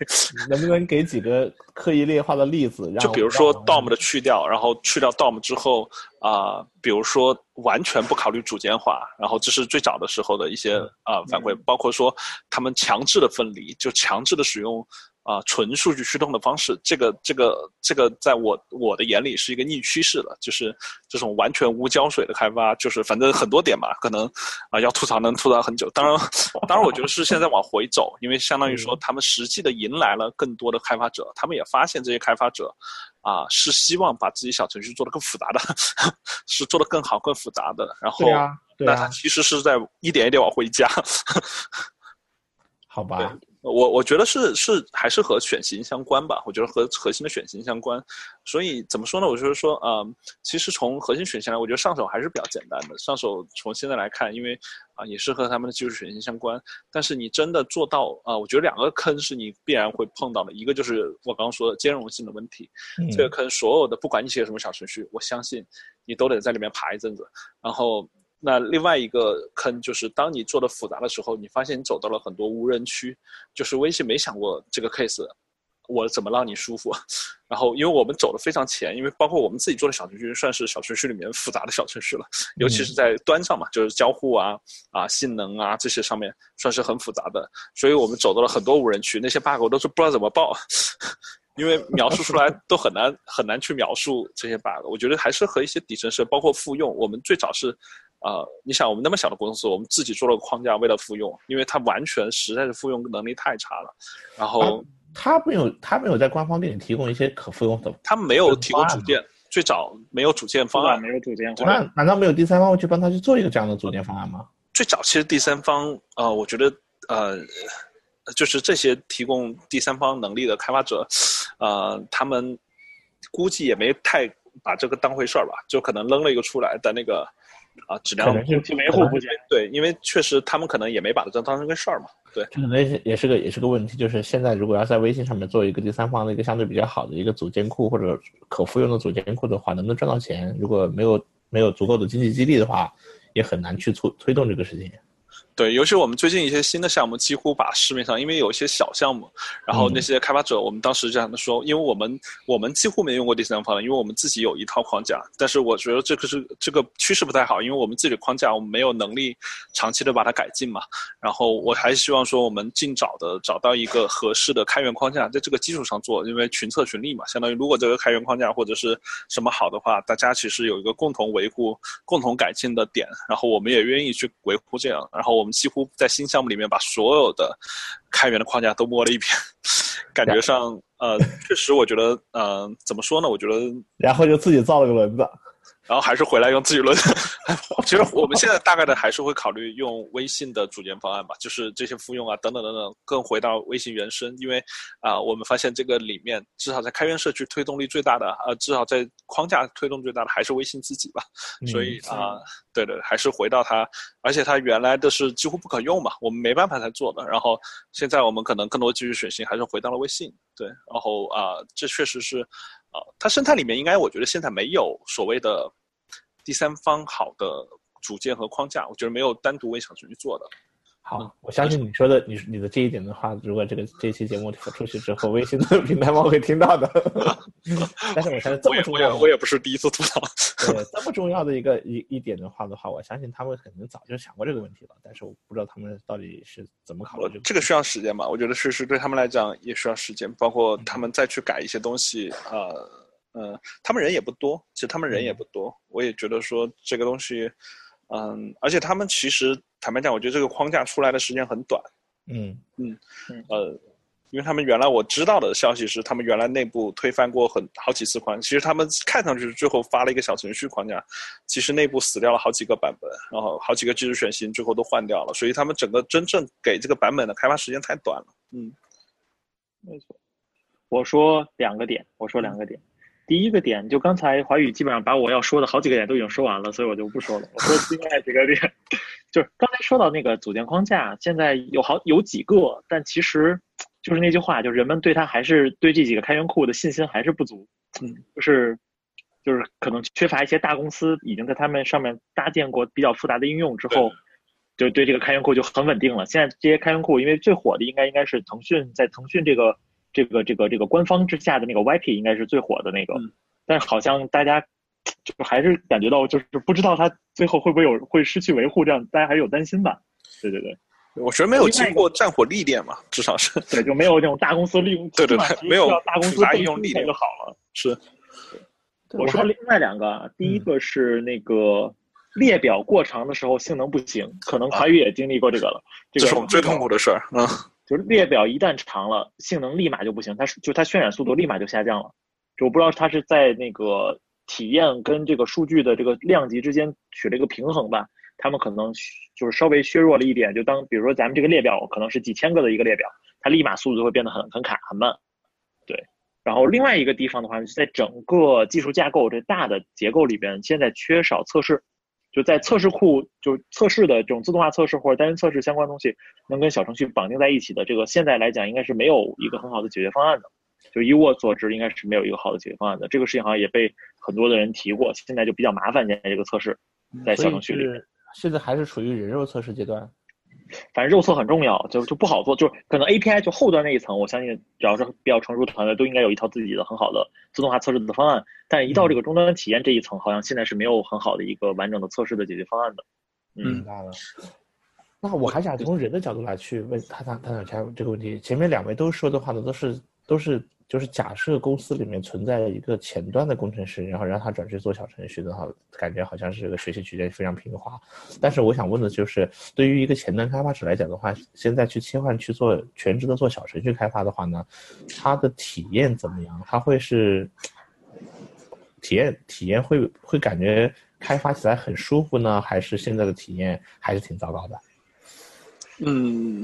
能不能给几个刻意劣化的例子？就比如说 DOM 的去掉，然后去掉 DOM 之后。啊，比如说完全不考虑组件化，然后这是最早的时候的一些啊反馈，包括说他们强制的分离，就强制的使用。啊，纯数据驱动的方式，这个、这个、这个，在我我的眼里是一个逆趋势了。就是这种完全无胶水的开发，就是反正很多点吧，可能啊要吐槽能吐槽很久。当然，当然，我觉得是现在往回走，因为相当于说他们实际的迎来了更多的开发者，他们也发现这些开发者啊是希望把自己小程序做得更复杂的，是做得更好、更复杂的。然后，那他其实是在一点一点往回加。好吧。我我觉得是是还是和选型相关吧，我觉得和核心的选型相关，所以怎么说呢？我就是说，嗯，其实从核心选型来，我觉得上手还是比较简单的。上手从现在来看，因为啊也是和他们的技术选型相关，但是你真的做到啊，我觉得两个坑是你必然会碰到的，一个就是我刚刚说的兼容性的问题，这个坑所有的不管你写什么小程序，我相信你都得在里面爬一阵子，然后。那另外一个坑就是，当你做的复杂的时候，你发现你走到了很多无人区。就是微信没想过这个 case，我怎么让你舒服？然后，因为我们走的非常前，因为包括我们自己做的小程序，算是小程序里面复杂的小程序了。尤其是在端上嘛，就是交互啊、啊性能啊这些上面，算是很复杂的。所以我们走到了很多无人区，那些 bug 我都是不知道怎么报，因为描述出来都很难很难去描述这些 bug。我觉得还是和一些底层设包括复用，我们最早是。啊，你想我们那么小的公司，我们自己做了个框架，为了复用，因为它完全实在是复用能力太差了。然后他没有，他没有在官方给你提供一些可复用的，他没有提供组件，最早没有组件方案，没有组件。那难道没有第三方去帮他去做一个这样的组件方案吗？最早其实第三方，呃，我觉得，呃，就是这些提供第三方能力的开发者，呃，他们估计也没太把这个当回事儿吧，就可能扔了一个出来的那个。啊，质量去维护不行。对，因为确实他们可能也没把这当成个事儿嘛。对，可能也是个也是个问题，就是现在如果要在微信上面做一个第三方的一个相对比较好的一个组件库或者可复用的组件库的话，能不能赚到钱？如果没有没有足够的经济激励的话，也很难去促推动这个事情。对，尤其我们最近一些新的项目，几乎把市面上，因为有一些小项目，然后那些开发者，我们当时这样的说，因为我们我们几乎没用过第三方的，因为我们自己有一套框架。但是我觉得这个是这个趋势不太好，因为我们自己的框架，我们没有能力长期的把它改进嘛。然后我还是希望说，我们尽早的找到一个合适的开源框架，在这个基础上做，因为群策群力嘛，相当于如果这个开源框架或者是什么好的话，大家其实有一个共同维护、共同改进的点，然后我们也愿意去维护这样，然后。我们几乎在新项目里面把所有的开源的框架都摸了一遍，感觉上，呃，确实，我觉得，呃，怎么说呢？我觉得，然后就自己造了个轮子。然后还是回来用自己轮。其实我们现在大概的还是会考虑用微信的组件方案吧，就是这些复用啊，等等等等，更回到微信原生。因为啊，我们发现这个里面至少在开源社区推动力最大的，呃，至少在框架推动最大的还是微信自己吧。所以啊，对对，还是回到它，而且它原来的是几乎不可用嘛，我们没办法才做的。然后现在我们可能更多继续选型还是回到了微信。对，然后啊，这确实是。啊，它生态里面应该，我觉得现在没有所谓的第三方好的组件和框架，我觉得没有单独为小程序做的。好，我相信你说的，你你的这一点的话，如果这个这期节目出去之后，微信的平台方会听到的。但是我相信这么重要，我也不是第一次吐槽。对，这么重要的一个一一点的话的话，我相信他们可能早就想过这个问题了，但是我不知道他们到底是怎么考虑。这个需要时间吧？我觉得是是对他们来讲也需要时间，包括他们再去改一些东西呃，嗯，他们人也不多，其实他们人也不多，我也觉得说这个东西。嗯，而且他们其实坦白讲，我觉得这个框架出来的时间很短。嗯嗯呃，因为他们原来我知道的消息是，他们原来内部推翻过很好几次框，其实他们看上去最后发了一个小程序框架，其实内部死掉了好几个版本，然后好几个技术选型最后都换掉了，所以他们整个真正给这个版本的开发时间太短了。嗯，没错。我说两个点，我说两个点。第一个点，就刚才华宇基本上把我要说的好几个点都已经说完了，所以我就不说了。我说另外几个点，就是刚才说到那个组件框架，现在有好有几个，但其实就是那句话，就是人们对它还是对这几个开源库的信心还是不足，嗯，就是就是可能缺乏一些大公司已经在他们上面搭建过比较复杂的应用之后，就对这个开源库就很稳定了。现在这些开源库，因为最火的应该应该是腾讯在腾讯这个。这个这个这个官方之下的那个 YP 应该是最火的那个，但是好像大家就还是感觉到就是不知道它最后会不会有会失去维护，这样大家还是有担心吧？对对对，我觉得没有经过战火历练嘛，至少是对，就没有那种大公司利用对 对对，没有大公司利用历练就好了。是，我说另外两个，第一个是那个列表过长的时候性能不行，可能华宇也经历过这个了，这是我们最痛苦的事儿嗯。就是列表一旦长了，性能立马就不行，它就它渲染速度立马就下降了。就我不知道它是在那个体验跟这个数据的这个量级之间取了一个平衡吧。他们可能就是稍微削弱了一点。就当比如说咱们这个列表可能是几千个的一个列表，它立马速度就会变得很很卡很慢。对。然后另外一个地方的话，在整个技术架构这大的结构里边，现在缺少测试。就在测试库，就测试的这种自动化测试或者单元测试相关东西，能跟小程序绑定在一起的，这个现在来讲应该是没有一个很好的解决方案的。就以我所知，应该是没有一个好的解决方案的。这个事情好像也被很多的人提过，现在就比较麻烦。现在这个测试在小程序里，现在还是处于人肉测试阶段。反正肉测很重要，就就不好做，就是可能 API 就后端那一层，我相信只要是比较成熟团队，都应该有一套自己的很好的自动化测试的方案。但一到这个终端体验这一层，好像现在是没有很好的一个完整的测试的解决方案的。嗯，了。那我还想从人的角度来去问他探探讨一下这个问题。前面两位都说的话呢，都是都是。就是假设公司里面存在一个前端的工程师，然后让他转去做小程序的话，感觉好像是这个学习曲线非常平滑。但是我想问的就是，对于一个前端开发者来讲的话，现在去切换去做全职的做小程序开发的话呢，他的体验怎么样？他会是体验体验会会感觉开发起来很舒服呢，还是现在的体验还是挺糟糕的？嗯，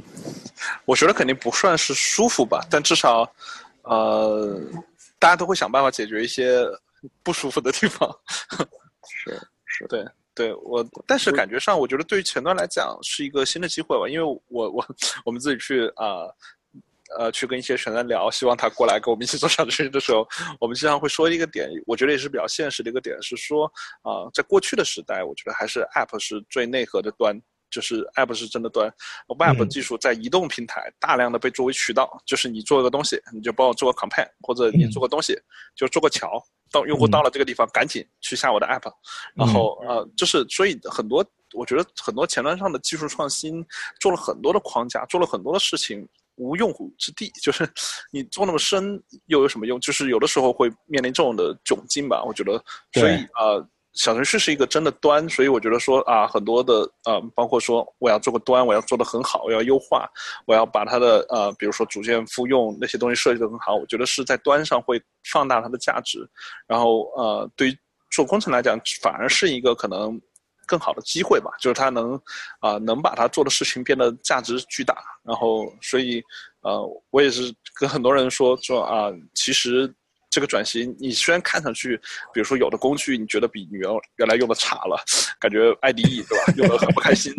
我觉得肯定不算是舒服吧，但至少。呃，大家都会想办法解决一些不舒服的地方。是是，对对，我但是感觉上，我觉得对于前端来讲是一个新的机会吧，因为我我我们自己去啊呃去跟一些前端聊，希望他过来跟我们一起做小程序的时候，我们经常会说一个点，我觉得也是比较现实的一个点，是说啊，在过去的时代，我觉得还是 App 是最内核的端。就是 App 是真的端，Web 技术在移动平台大量的被作为渠道，就是你做个东西，你就帮我做个 campaign，或者你做个东西，就做个桥，到用户到了这个地方，赶紧去下我的 App，然后呃，就是所以很多，我觉得很多前端上的技术创新做了很多的框架，做了很多的事情，无用武之地，就是你做那么深又有什么用？就是有的时候会面临这种的窘境吧，我觉得，所以啊。小程序是一个真的端，所以我觉得说啊，很多的呃，包括说我要做个端，我要做的很好，我要优化，我要把它的呃，比如说组件复用那些东西设计的很好，我觉得是在端上会放大它的价值。然后呃，对于做工程来讲，反而是一个可能更好的机会吧，就是它能啊，能把它做的事情变得价值巨大。然后所以呃，我也是跟很多人说说啊，其实。这个转型，你虽然看上去，比如说有的工具你觉得比原原来用的差了，感觉 IDE 对吧？用的很不开心。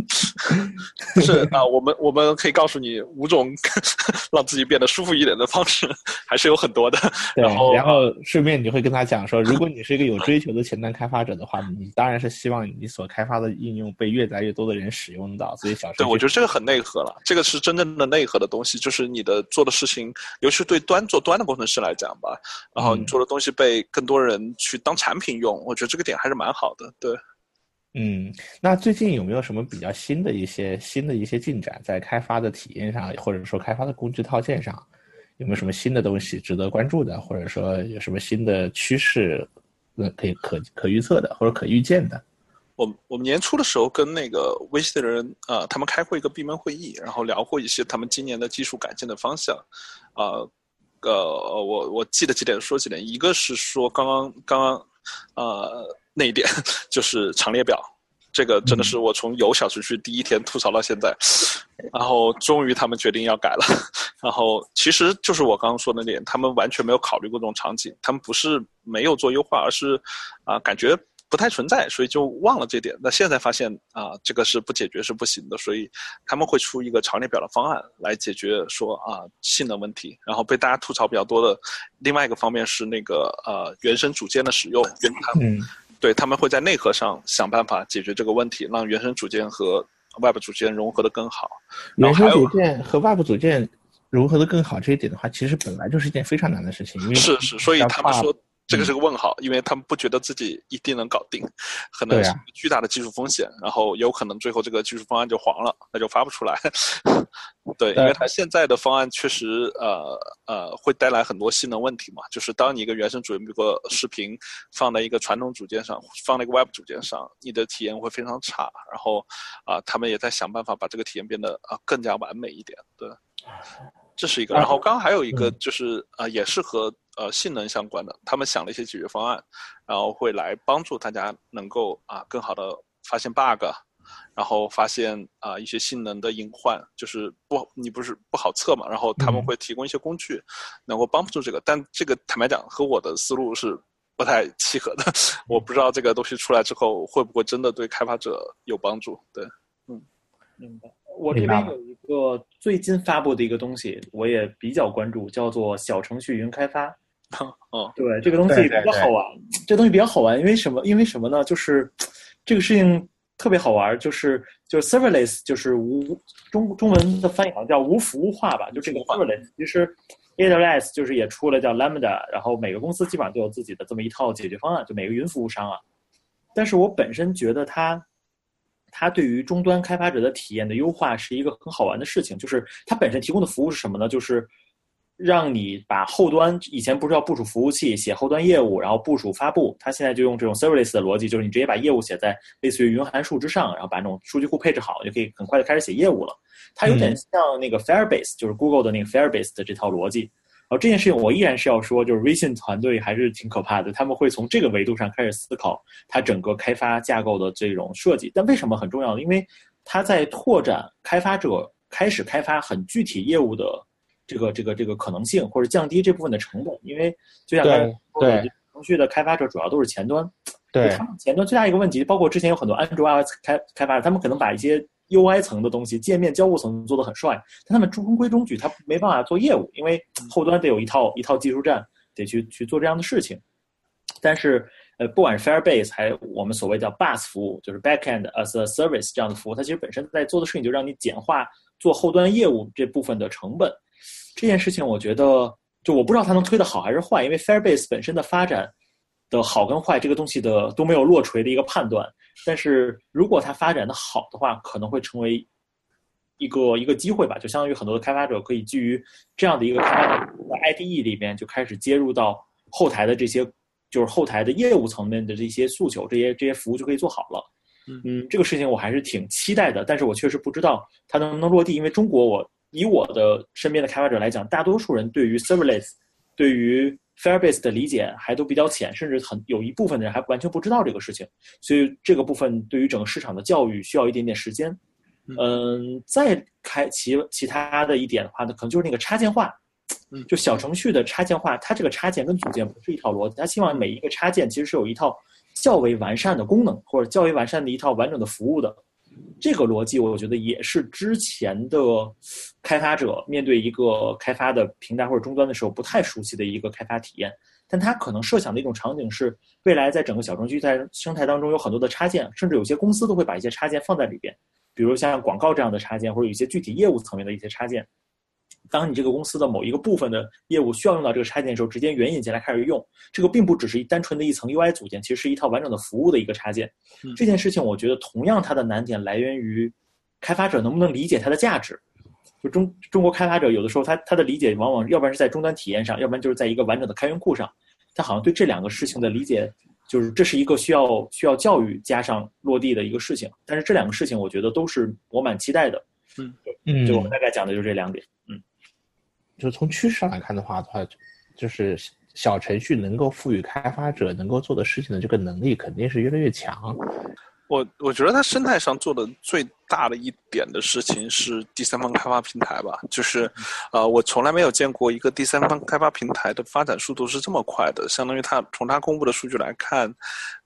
是啊，我们我们可以告诉你五种 让自己变得舒服一点的方式，还是有很多的。然后然后顺便你会跟他讲说，如果你是一个有追求的前端开发者的话，你当然是希望你所开发的应用被越来越多的人使用到。所以小对，我觉得这个很内核了，这个是真正的内核的东西，就是你的做的事情，尤其对端做端的工程师来讲吧。然后你做的东西被更多人去当产品用，我觉得这个点还是蛮好的。对，嗯，那最近有没有什么比较新的一些新的一些进展，在开发的体验上，或者说开发的工具套件上，有没有什么新的东西值得关注的，或者说有什么新的趋势，呃，可以可可预测的或者可预见的？我我们年初的时候跟那个微信的人呃，他们开过一个闭门会议，然后聊过一些他们今年的技术改进的方向，啊，呃，我我记得几点说几点，一个是说刚刚刚刚呃那一点 就是长列表。这个真的是我从有小程序第一天吐槽到现在，然后终于他们决定要改了，然后其实就是我刚刚说的那点，他们完全没有考虑过这种场景，他们不是没有做优化，而是啊感觉不太存在，所以就忘了这点。那现在发现啊这个是不解决是不行的，所以他们会出一个长列表的方案来解决说啊性能问题。然后被大家吐槽比较多的另外一个方面是那个呃原生组件的使用，嗯。对他们会在内核上想办法解决这个问题，让原生组件和 Web 组件融合的更好。原生组件和 Web 组件融合的更好这一点的话，其实本来就是一件非常难的事情。是是，所以他们说。这个是个问号，因为他们不觉得自己一定能搞定，可能是巨大的技术风险，然后有可能最后这个技术方案就黄了，那就发不出来。对，因为它现在的方案确实呃呃会带来很多性能问题嘛，就是当你一个原生组件，比如说视频放在一个传统组件上，放在一个 Web 组件上，你的体验会非常差。然后啊，他们也在想办法把这个体验变得啊更加完美一点。对，这是一个。然后刚刚还有一个就是呃，也是和。呃，性能相关的，他们想了一些解决方案，然后会来帮助大家能够啊更好的发现 bug，然后发现啊一些性能的隐患，就是不你不是不好测嘛，然后他们会提供一些工具，能够帮助这个，但这个坦白讲和我的思路是不太 契合的，我不知道这个东西出来之后会不会真的对开发者有帮助。对，嗯，明白。我这边有一个最近发布的一个东西，我也比较关注，叫做小程序云开发。哦，对，这个东西比较好玩。这东西比较好玩，因为什么？因为什么呢？就是这个事情特别好玩，就是就是 serverless，就是无中中文的翻译好像叫无服务化吧。就这个 serverless，其实 AWS 就是也出了叫 Lambda，然后每个公司基本上都有自己的这么一套解决方案，就每个云服务商啊。但是我本身觉得它。它对于终端开发者的体验的优化是一个很好玩的事情，就是它本身提供的服务是什么呢？就是让你把后端以前不是要部署服务器、写后端业务，然后部署发布，它现在就用这种 serverless 的逻辑，就是你直接把业务写在类似于云函数之上，然后把那种数据库配置好，就可以很快的开始写业务了。它有点像那个 Firebase，就是 Google 的那个 Firebase 的这套逻辑。然后这件事情我依然是要说，就是微信团队还是挺可怕的，他们会从这个维度上开始思考它整个开发架构的这种设计。但为什么很重要？因为它在拓展开发者开始开发很具体业务的这个这个这个可能性，或者降低这部分的成本。因为就像刚才说的，程序的开发者主要都是前端，对他们前端最大一个问题，包括之前有很多安卓 iOS 开开发者，他们可能把一些 UI 层的东西、界面交互层做的很帅，但他们中规中矩，他没办法做业务，因为后端得有一套一套技术站，得去去做这样的事情。但是，呃，不管是 Firebase 还我们所谓叫 Bus 服务，就是 Backend as a Service 这样的服务，它其实本身在做的事情就让你简化做后端业务这部分的成本。这件事情，我觉得就我不知道它能推的好还是坏，因为 Firebase 本身的发展的好跟坏，这个东西的都没有落锤的一个判断。但是如果它发展的好的话，可能会成为一个一个机会吧，就相当于很多的开发者可以基于这样的一个开发者在 IDE 里面就开始接入到后台的这些，就是后台的业务层面的这些诉求，这些这些服务就可以做好了。嗯，这个事情我还是挺期待的，但是我确实不知道它能不能落地，因为中国我以我的身边的开发者来讲，大多数人对于 Serverless，对于 Firebase 的理解还都比较浅，甚至很有一部分的人还完全不知道这个事情，所以这个部分对于整个市场的教育需要一点点时间。嗯，再开其其他的一点的话呢，可能就是那个插件化，就小程序的插件化，它这个插件跟组件不是一套逻辑，它希望每一个插件其实是有一套较为完善的功能或者较为完善的一套完整的服务的。这个逻辑，我觉得也是之前的开发者面对一个开发的平台或者终端的时候不太熟悉的一个开发体验。但他可能设想的一种场景是，未来在整个小程序在生态当中有很多的插件，甚至有些公司都会把一些插件放在里边，比如像广告这样的插件，或者有一些具体业务层面的一些插件。当你这个公司的某一个部分的业务需要用到这个插件的时候，直接援引进来开始用，这个并不只是一单纯的一层 UI 组件，其实是一套完整的服务的一个插件。这件事情，我觉得同样它的难点来源于开发者能不能理解它的价值。就中中国开发者有的时候他他的理解往往要不然是在终端体验上，要不然就是在一个完整的开源库上，他好像对这两个事情的理解就是这是一个需要需要教育加上落地的一个事情。但是这两个事情，我觉得都是我蛮期待的。嗯，嗯，就我们大概讲的就是这两点。嗯，就从趋势上来看的话的话，就是小程序能够赋予开发者能够做的事情的这个能力，肯定是越来越强。我我觉得它生态上做的最大的一点的事情是第三方开发平台吧，就是，呃，我从来没有见过一个第三方开发平台的发展速度是这么快的，相当于它从它公布的数据来看。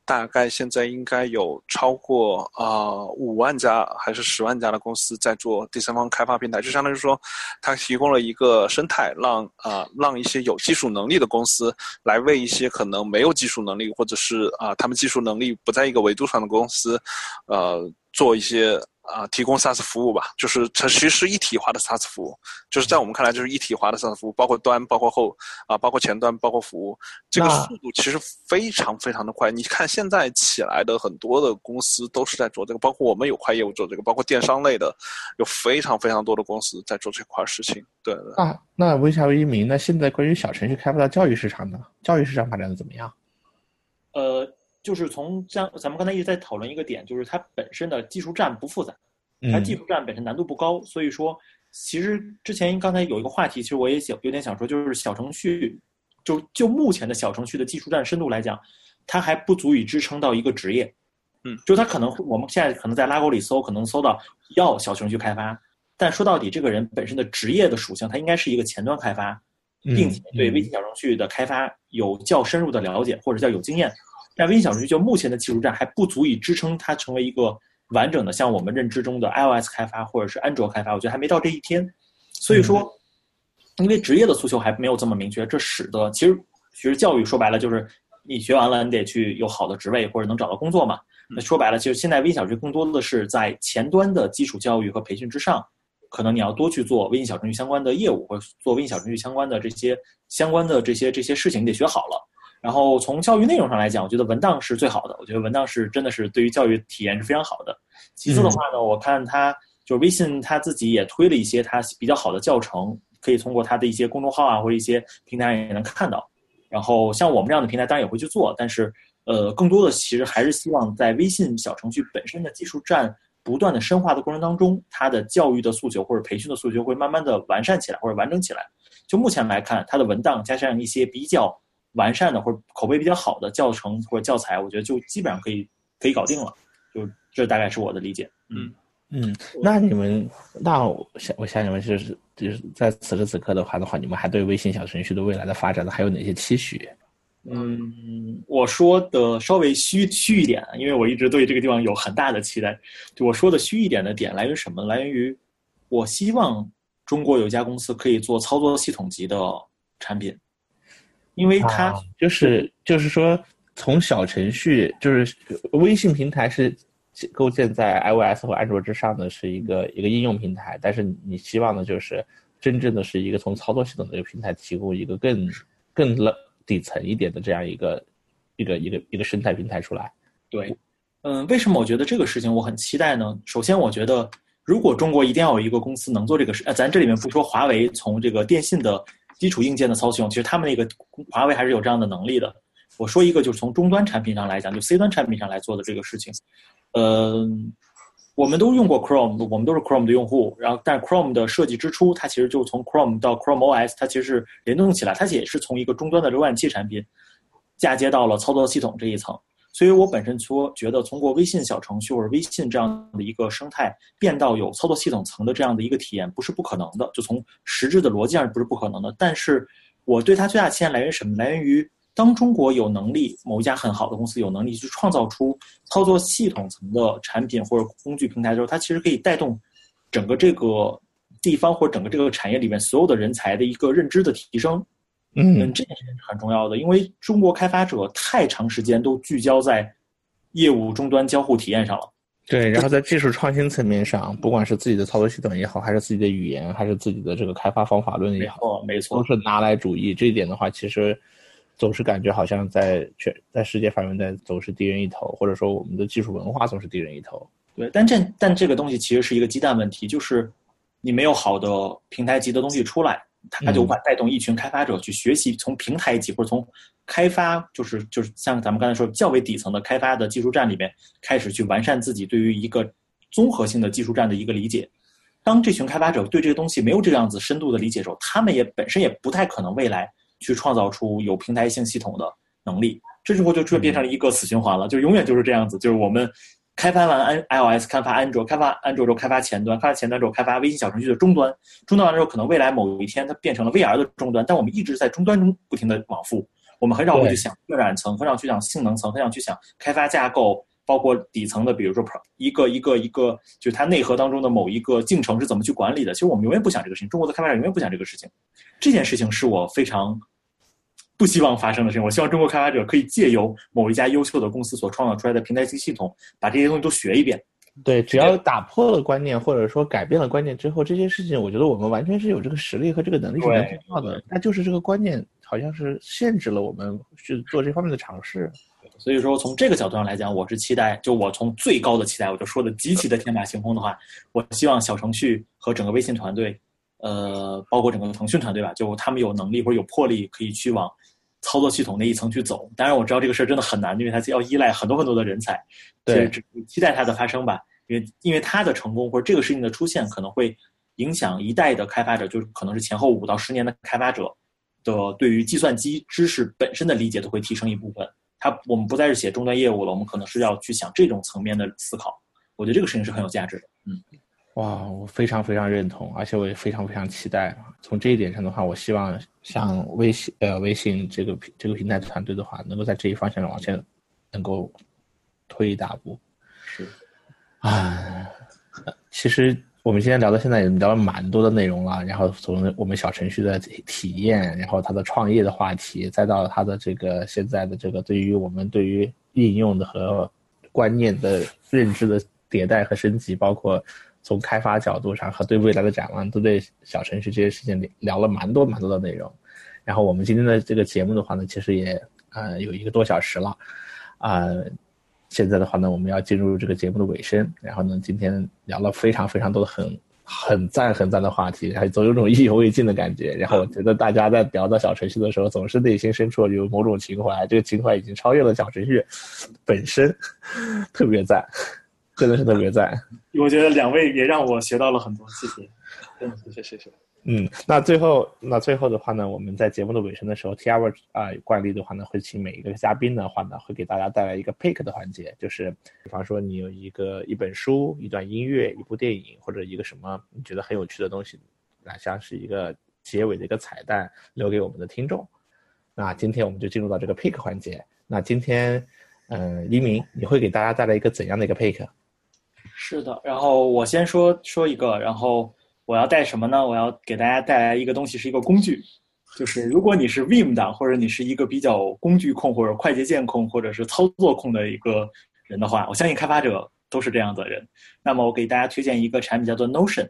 大概现在应该有超过啊五万家还是十万家的公司在做第三方开发平台，就相当于说，它提供了一个生态，让啊让一些有技术能力的公司来为一些可能没有技术能力或者是啊他们技术能力不在一个维度上的公司，呃做一些。啊，提供 SaaS 服务吧，就是它其实是一体化的 SaaS 服务，就是在我们看来就是一体化的 SaaS 服务，包括端、包括后啊，包括前端、包括服务，这个速度其实非常非常的快。你看现在起来的很多的公司都是在做这个，包括我们有块业务做这个，包括电商类的，有非常非常多的公司在做这块事情。对对。那那微笑一鸣，那现在关于小程序开发到教育市场呢？教育市场发展的怎么样？呃。就是从像咱们刚才一直在讨论一个点，就是它本身的技术栈不复杂，它技术栈本身难度不高，所以说其实之前刚才有一个话题，其实我也想有点想说，就是小程序，就就目前的小程序的技术栈深度来讲，它还不足以支撑到一个职业，嗯，就它可能我们现在可能在拉勾里搜，可能搜到要小程序开发，但说到底，这个人本身的职业的属性，他应该是一个前端开发，并且对微信小程序的开发有较深入的了解或者叫有经验。但微信小程序就目前的技术栈还不足以支撑它成为一个完整的，像我们认知中的 iOS 开发或者是安卓开发，我觉得还没到这一天。所以说，因为职业的诉求还没有这么明确，这使得其实其实教育说白了就是你学完了，你得去有好的职位或者能找到工作嘛。那说白了，其实现在微信小程序更多的是在前端的基础教育和培训之上，可能你要多去做微信小程序相关的业务，或者做微信小程序相关的这些相关的这些这些事情，你得学好了。然后从教育内容上来讲，我觉得文档是最好的。我觉得文档是真的是对于教育体验是非常好的。其次的话呢，我看它就是微信它自己也推了一些它比较好的教程，可以通过它的一些公众号啊或者一些平台也能看到。然后像我们这样的平台当然也会去做，但是呃，更多的其实还是希望在微信小程序本身的技术栈不断的深化的过程当中，它的教育的诉求或者培训的诉求会慢慢的完善起来或者完整起来。就目前来看，它的文档加上一些比较。完善的或者口碑比较好的教程或者教材，我觉得就基本上可以可以搞定了。就这大概是我的理解。嗯嗯，那你们那我想我想你们就是就是在此时此刻的话的话，你们还对微信小程序的未来的发展呢还有哪些期许？嗯，我说的稍微虚虚一点，因为我一直对这个地方有很大的期待。就我说的虚一点的点来源于什么？来源于我希望中国有一家公司可以做操作系统级的产品。因为它就是就是说，从小程序就是微信平台是构建在 iOS 和安卓之上的是一个一个应用平台，但是你希望的就是真正的是一个从操作系统的一个平台提供一个更更底层一点的这样一个一个一个一个生态平台出来。对，嗯，为什么我觉得这个事情我很期待呢？首先，我觉得如果中国一定要有一个公司能做这个事，呃，咱这里面不说华为从这个电信的。基础硬件的操作系统，其实他们那个华为还是有这样的能力的。我说一个，就是从终端产品上来讲，就 C 端产品上来做的这个事情。呃，我们都用过 Chrome，我们都是 Chrome 的用户。然后，但 Chrome 的设计之初，它其实就从 Chrome 到 Chrome OS，它其实是联动起来，它也是从一个终端的浏览器产品嫁接到了操作系统这一层。所以我本身说觉得，通过微信小程序或者微信这样的一个生态，变到有操作系统层的这样的一个体验，不是不可能的。就从实质的逻辑上不是不可能的。但是我对它最大期待来源于什么？来源于当中国有能力，某一家很好的公司有能力去创造出操作系统层的产品或者工具平台之后，它其实可以带动整个这个地方或者整个这个产业里面所有的人才的一个认知的提升。嗯，这件事情是很重要的，因为中国开发者太长时间都聚焦在业务终端交互体验上了。对，然后在技术创新层面上，不管是自己的操作系统也好，还是自己的语言，还是自己的这个开发方法论也好，没错，都是拿来主义。这一点的话，其实总是感觉好像在全在世界范围内总是低人一头，或者说我们的技术文化总是低人一头。对，但这但这个东西其实是一个鸡蛋问题，就是你没有好的平台级的东西出来。它就无法带动一群开发者去学习从平台级或者从开发，就是就是像咱们刚才说较为底层的开发的技术站里面开始去完善自己对于一个综合性的技术站的一个理解。当这群开发者对这个东西没有这样子深度的理解时候，他们也本身也不太可能未来去创造出有平台性系统的能力。这时候就就变成了一个死循环了，就永远就是这样子，就是我们。开发完安 iOS，开发安卓，开发安卓之后开发前端，开发前端之后开发微信小程序的终端，终端完之后可能未来某一天它变成了 VR 的终端，但我们一直在终端中不停的往复，我们很少会去想渲染层，很少去想性能层，很少去想开发架构，包括底层的，比如说一个一个一个，就是它内核当中的某一个进程是怎么去管理的。其实我们永远不想这个事情，中国的开发者永远不想这个事情。这件事情是我非常。不希望发生的事情，我希望中国开发者可以借由某一家优秀的公司所创造出来的平台型系统，把这些东西都学一遍。对，只要打破了观念，或者说改变了观念之后，这些事情，我觉得我们完全是有这个实力和这个能力去做到的。那就是这个观念好像是限制了我们去做这方面的尝试。所以说，从这个角度上来讲，我是期待，就我从最高的期待，我就说的极其的天马行空的话，我希望小程序和整个微信团队，呃，包括整个腾讯团队吧，就他们有能力或者有魄力，可以去往。操作系统那一层去走，当然我知道这个事儿真的很难，因为它要依赖很多很多的人才。对，只期待它的发生吧，因为因为它的成功或者这个事情的出现，可能会影响一代的开发者，就是可能是前后五到十年的开发者的对于计算机知识本身的理解都会提升一部分。它我们不再是写终端业务了，我们可能是要去想这种层面的思考。我觉得这个事情是很有价值的。嗯。哇，我非常非常认同，而且我也非常非常期待。从这一点上的话，我希望像微信呃微信这个这个平台团队的话，能够在这一方向往前能够推一大步。是啊，其实我们今天聊到现在也聊了蛮多的内容了，然后从我们小程序的体验，然后它的创业的话题，再到它的这个现在的这个对于我们对于应用的和观念的认知的迭代和升级，包括。从开发角度上和对未来的展望，都对小程序这些事情聊了蛮多蛮多的内容。然后我们今天的这个节目的话呢，其实也呃有一个多小时了，啊，现在的话呢，我们要进入这个节目的尾声。然后呢，今天聊了非常非常多的很很赞很赞的话题，还总有种意犹未尽的感觉。然后我觉得大家在聊到小程序的时候，总是内心深处有某种情怀，这个情怀已经超越了小程序本身，特别赞。真的是特别赞，我觉得两位也让我学到了很多，谢谢，真的谢谢谢谢。嗯，那最后那最后的话呢，我们在节目的尾声的时候，T R 啊惯例的话呢，会请每一个嘉宾的话呢，会给大家带来一个 pick 的环节，就是比方说你有一个一本书、一段音乐、一部电影或者一个什么你觉得很有趣的东西，那像是一个结尾的一个彩蛋，留给我们的听众。那今天我们就进入到这个 pick 环节。那今天，嗯，一鸣，你会给大家带来一个怎样的一个 pick？是的，然后我先说说一个，然后我要带什么呢？我要给大家带来一个东西，是一个工具，就是如果你是 Vim 党，或者你是一个比较工具控，或者快捷键控，或者是操作控的一个人的话，我相信开发者都是这样的人。那么我给大家推荐一个产品，叫做 Notion，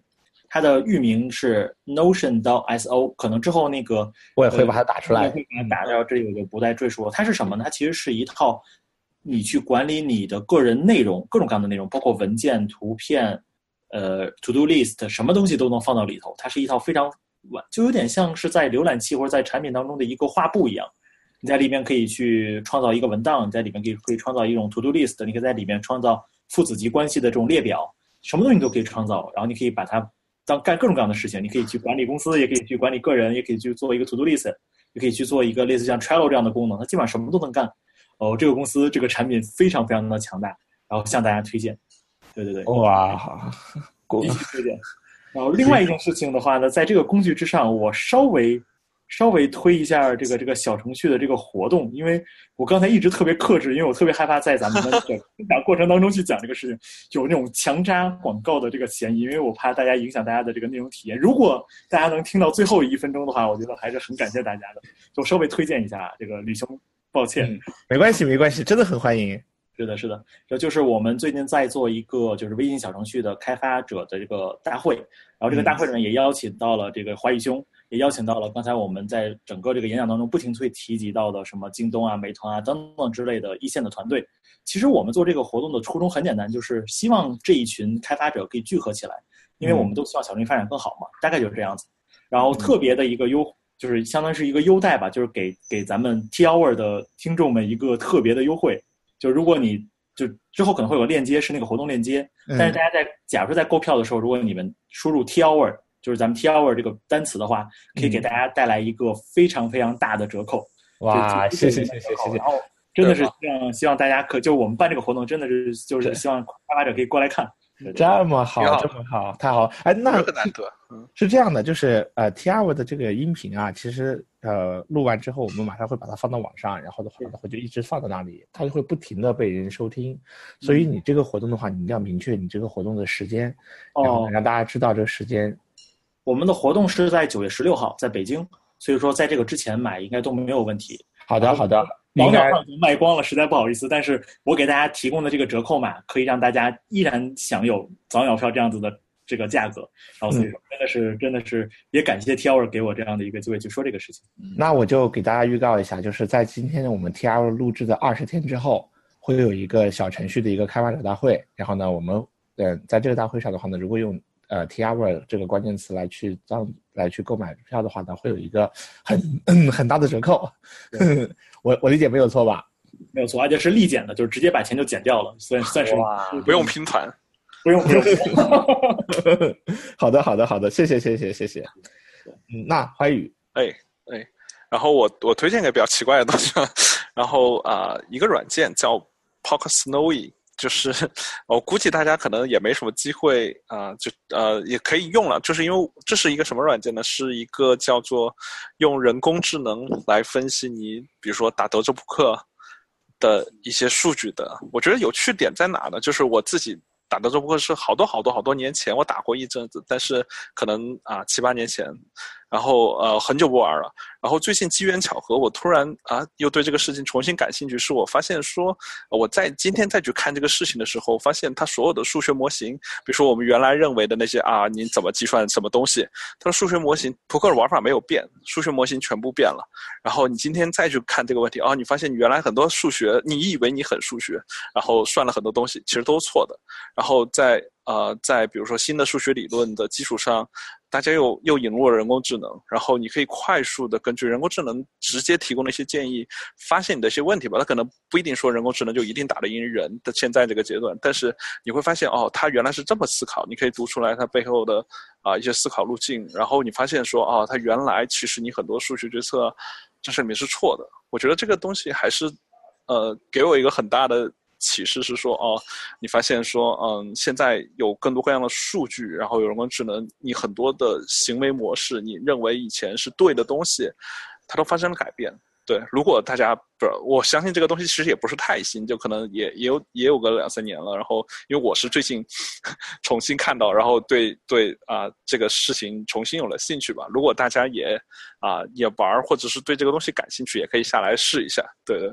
它的域名是 Notion 到 so，可能之后那个我也会把它打出来，会把它打掉，这里我就不再赘述了。它是什么呢？它其实是一套。你去管理你的个人内容，各种各样的内容，包括文件、图片，呃，to do list，什么东西都能放到里头。它是一套非常完，就有点像是在浏览器或者在产品当中的一个画布一样。你在里面可以去创造一个文档，你在里面可以可以创造一种 to do list，你可以在里面创造父子级关系的这种列表，什么东西你都可以创造。然后你可以把它当干各种各样的事情，你可以去管理公司，也可以去管理个人，也可以去做一个 to do list，也可以去做一个类似像 Trello 这样的功能。它基本上什么都能干。哦，这个公司这个产品非常非常的强大，然后向大家推荐。对对对，哇，必须推荐。然后另外一件事情的话呢，在这个工具之上，我稍微稍微推一下这个这个小程序的这个活动，因为我刚才一直特别克制，因为我特别害怕在咱们的分享过程当中去讲这个事情，有那种强加广告的这个嫌疑，因为我怕大家影响大家的这个内容体验。如果大家能听到最后一分钟的话，我觉得还是很感谢大家的，就稍微推荐一下这个吕兄。抱歉，没关系，没关系，真的很欢迎。是的，是的，这就是我们最近在做一个就是微信小程序的开发者的这个大会，然后这个大会里面也邀请到了这个华宇兄，也邀请到了刚才我们在整个这个演讲当中不停会提及到的什么京东啊、美团啊等等之类的一线的团队。其实我们做这个活动的初衷很简单，就是希望这一群开发者可以聚合起来，因为我们都希望小程序发展更好嘛，大概就是这样子。然后特别的一个优，就是相当于是一个优待吧，就是给给咱们 T Hour 的听众们一个特别的优惠。就如果你就之后可能会有链接，是那个活动链接，嗯但是大家在假如说在购票的时候，如果你们输入 T Hour，就是咱们 T Hour 这个单词的话，可以给大家带来一个非常非常大的折扣。哇，谢谢谢谢谢谢然。后真的是希望希望大家可就我们办这个活动，真的是就是希望开发者可以过来看。这么好，这么好，太好！哎，那这个难得，嗯，是这样的，就是呃，T R 的这个音频啊，其实呃录完之后，我们马上会把它放到网上，然后的话的话就一直放在那里，它就会不停的被人收听。所以你这个活动的话，你一定要明确你这个活动的时间，然后哦，让大家知道这个时间。我们的活动是在九月十六号，在北京，所以说在这个之前买应该都没有问题。好的，好的，应该网秒上已经卖光了，实在不好意思，但是我给大家提供的这个折扣码可以让大家依然享有早鸟票这样子的这个价格。然后所以说真的是真的是也感谢 T Hour 给我这样的一个机会去说这个事情。那我就给大家预告一下，就是在今天我们 T R 录制的二十天之后，会有一个小程序的一个开发者大会。然后呢，我们呃在这个大会上的话呢，如果用呃 T R 这个关键词来去当来去购买票的话呢，会有一个很很大的折扣。我我理解没有错吧？没有错，而且是立减的，就是直接把钱就减掉了，算算是哇不用拼团，不用不用。好的，好的，好的，谢谢，谢谢，谢谢。嗯，那怀宇，哎哎，然后我我推荐一个比较奇怪的东西，然后啊、一个软件叫 Pocket Snowy，就是我估计大家可能也没什么机会啊、就呃也可以用了，就是因为这是一个什么软件呢？是一个叫做用人工智能来分析你，比如说打德州扑克的一些数据的。我觉得有趣点在哪呢？就是我自己打德州扑克是好多好多好多年前我打过一阵子，但是可能啊七八年前，然后呃很久不玩了。然后最近机缘巧合，我突然啊又对这个事情重新感兴趣，是我发现说我在今天再去看这个事情的时候，发现它所有的数学模型，比如说我们原来认为的那些啊你怎么计算什么东西，它的数学模型扑克的玩法没有变，数学模型全部变了。然后你今天再去看这个问题，啊，你发现你原来很多数学，你以为你很数学，然后算了很多东西，其实都是错的。然后在呃，在比如说新的数学理论的基础上，大家又又引入了人工智能，然后你可以快速的根据人工智能直接提供的一些建议，发现你的一些问题吧。它可能不一定说人工智能就一定打得赢人的现在这个阶段，但是你会发现哦，它原来是这么思考，你可以读出来它背后的啊、一些思考路径，然后你发现说哦，它原来其实你很多数学决策这里面是错的。我觉得这个东西还是呃给我一个很大的启示是说，哦，你发现说，嗯，现在有更多各样的数据，然后有人工智能，你很多的行为模式，你认为以前是对的东西，它都发生了改变。对，如果大家不是，我相信这个东西其实也不是太新，就可能也也有也有个两三年了。然后，因为我是最近 重新看到，然后对对啊、这个事情重新有了兴趣吧。如果大家也啊、也玩，或者是对这个东西感兴趣，也可以下来试一下。对对。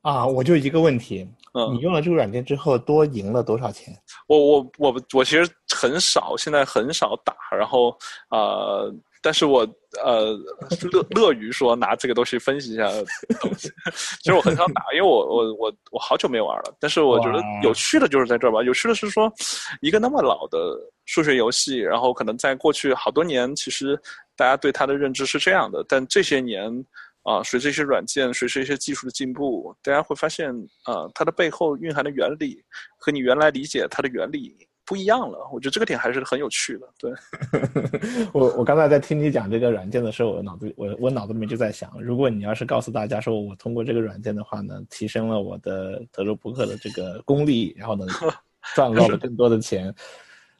啊，我就一个问题，嗯你用了这个软件之后多赢了多少钱？我我我我其实很少，现在很少打，然后呃，但是我呃乐乐于说拿这个东西分析一下东西。其实我很少打，因为我我我我好久没玩了。但是我觉得有趣的就是在这儿吧，有趣的是说，一个那么老的数学游戏，然后可能在过去好多年，其实大家对它的认知是这样的，但这些年。啊，随着一些软件，随着一些技术的进步，大家会发现，啊，它的背后蕴含的原理和你原来理解它的原理不一样了。我觉得这个点还是很有趣的。对，我我刚才在听你讲这个软件的时候，我脑子我我脑子里面就在想，如果你要是告诉大家说我通过这个软件的话呢，提升了我的德州扑克的这个功力，然后呢 赚到了更多的钱，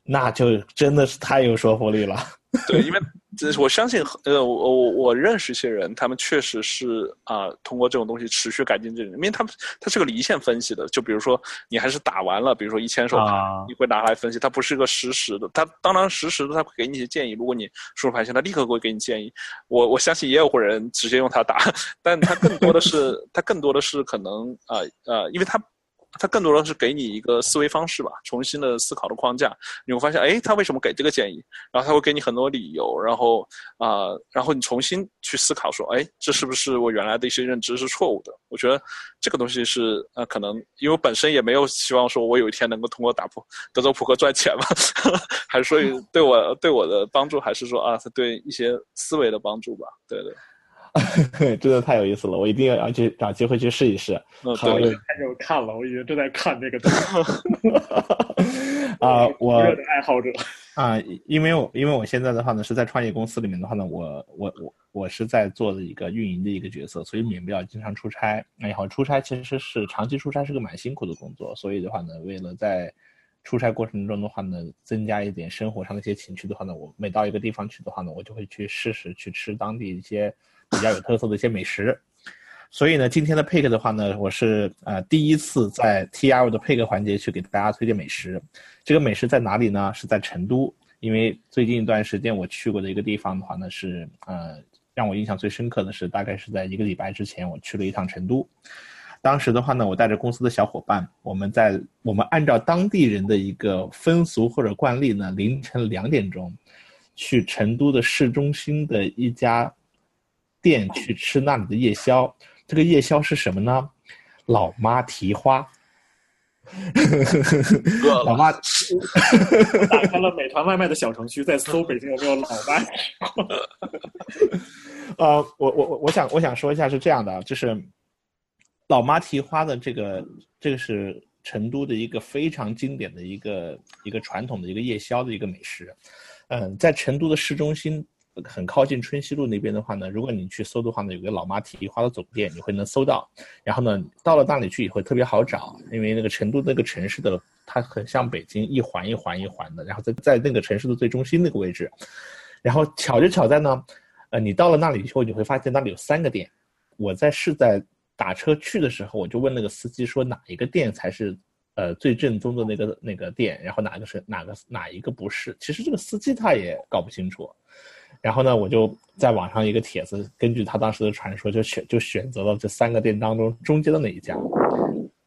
那就真的是太有说服力了。对，因为这是我相信，呃，我我我认识一些人，他们确实是啊、通过这种东西持续改进这种，因为他们它是个离线分析的，就比如说你还是打完了，比如说一千手牌，啊你会拿来分析，它不是一个实时的，它当然实时的，它会给你一些建议，如果你输入牌线，它立刻会给你建议。我我相信也有人直接用它打，但它更多的是它更多的是可能啊呃因为它它更多的是给你一个思维方式吧，重新的思考的框架。你会发现，哎，他为什么给这个建议？然后他会给你很多理由，然后啊、然后你重新去思考说，哎，这是不是我原来的一些认知是错误的？我觉得这个东西是呃，可能因为我本身也没有希望说我有一天能够通过打破德州扑克赚钱嘛，还是说对我对我的帮助，还是说啊，对一些思维的帮助吧？对对，真的太有意思了，我一定要要去找机会去试一试。嗯好对，太没有看了，我已经正在看这个东西。啊、我热的爱好者，啊，因为我因为我现在的话呢是在创业公司里面的话呢，我我我我是在做的一个运营的一个角色，所以免不了经常出差。然后出差其实是长期出差是个蛮辛苦的工作，所以的话呢，为了在出差过程中的话呢，增加一点生活上的一些情趣的话呢，我每到一个地方去的话呢，我就会去试试去吃当地一些比较有特色的一些美食。所以呢，今天的 pick 的话呢，我是呃第一次在 T R 的 pick 环节去给大家推荐美食。这个美食在哪里呢？是在成都。因为最近一段时间我去过的一个地方的话呢，是呃让我印象最深刻的是，大概是在一个礼拜之前，我去了一趟成都。当时的话呢，我带着公司的小伙伴，我们在我们按照当地人的一个风俗或者惯例呢，凌晨两点钟去成都的市中心的一家店去吃那里的夜宵。这个夜宵是什么呢？老妈蹄花。饿了。老妈打开了美团外卖的小程序，在搜北京有没有老妈。呃，我我我我想我想说一下是这样的啊，就是老妈蹄花的这个这个是成都的一个非常经典的一个一个传统的一个夜宵的一个美食。嗯、在成都的市中心，很靠近春熙路那边的话呢，如果你去搜的话呢，有个老妈蹄花的总店，你会能搜到。然后呢，到了那里去以后特别好找，因为那个成都那个城市的它很像北京一环一环一环的，然后在在那个城市的最中心那个位置。然后巧就巧在呢，呃，你到了那里以后，你会发现那里有三个店。我在是在打车去的时候，我就问那个司机说哪一个店才是呃最正宗的那个那个店，然后哪个是哪个哪一个不是。其实这个司机他也搞不清楚。然后呢，我就在网上一个帖子，根据他当时的传说，就选就选择了这三个店当中中间的那一家。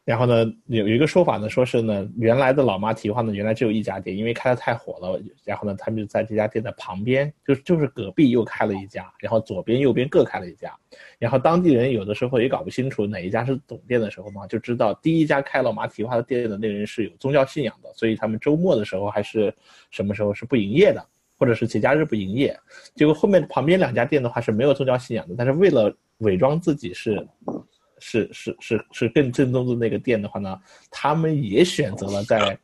然后呢，有一个说法呢，说是呢，原来的老妈蹄花呢，原来只有一家店，因为开的太火了，然后呢，他们就在这家店的旁边，就就是隔壁又开了一家，然后左边右边各开了一家，然后当地人有的时候也搞不清楚哪一家是总店的时候嘛，就知道第一家开老妈蹄花的店的那人是有宗教信仰的，所以他们周末的时候还是什么时候是不营业的，或者是节假日不营业。结果后面旁边两家店的话是没有宗教信仰的，但是为了伪装自己是是是是是更正宗的那个店的话呢，他们也选择了在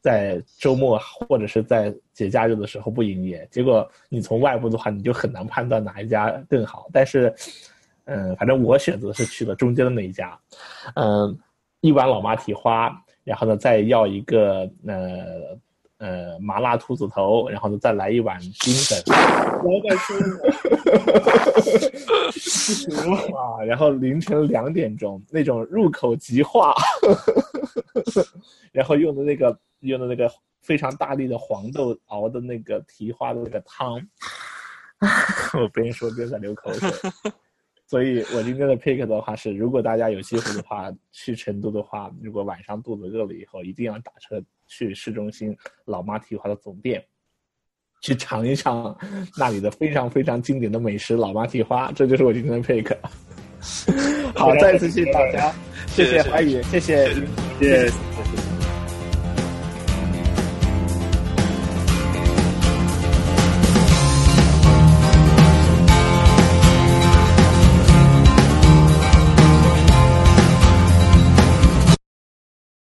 在周末或者是在节假日的时候不营业。结果你从外部的话，你就很难判断哪一家更好。但是，嗯，反正我选择是去了中间的那一家，嗯，一碗老妈蹄花，然后呢再要一个呃。呃，麻辣兔子头，然后呢，再来一碗冰粉，不要再说了，啊，然后凌晨两点钟那种入口即化，然后用的那个用的那个非常大力的黄豆熬的那个蹄花的那个汤，我边说边在流口水。所以我今天的 pick 的话是，如果大家有机会的话去成都的话，如果晚上肚子饿了以后，一定要打车去市中心老妈蹄花的总店，去尝一尝那里的非常非常经典的美食老妈蹄花。这就是我今天的 pick。好，再次谢谢大家，谢谢怀宇，谢谢。谢谢。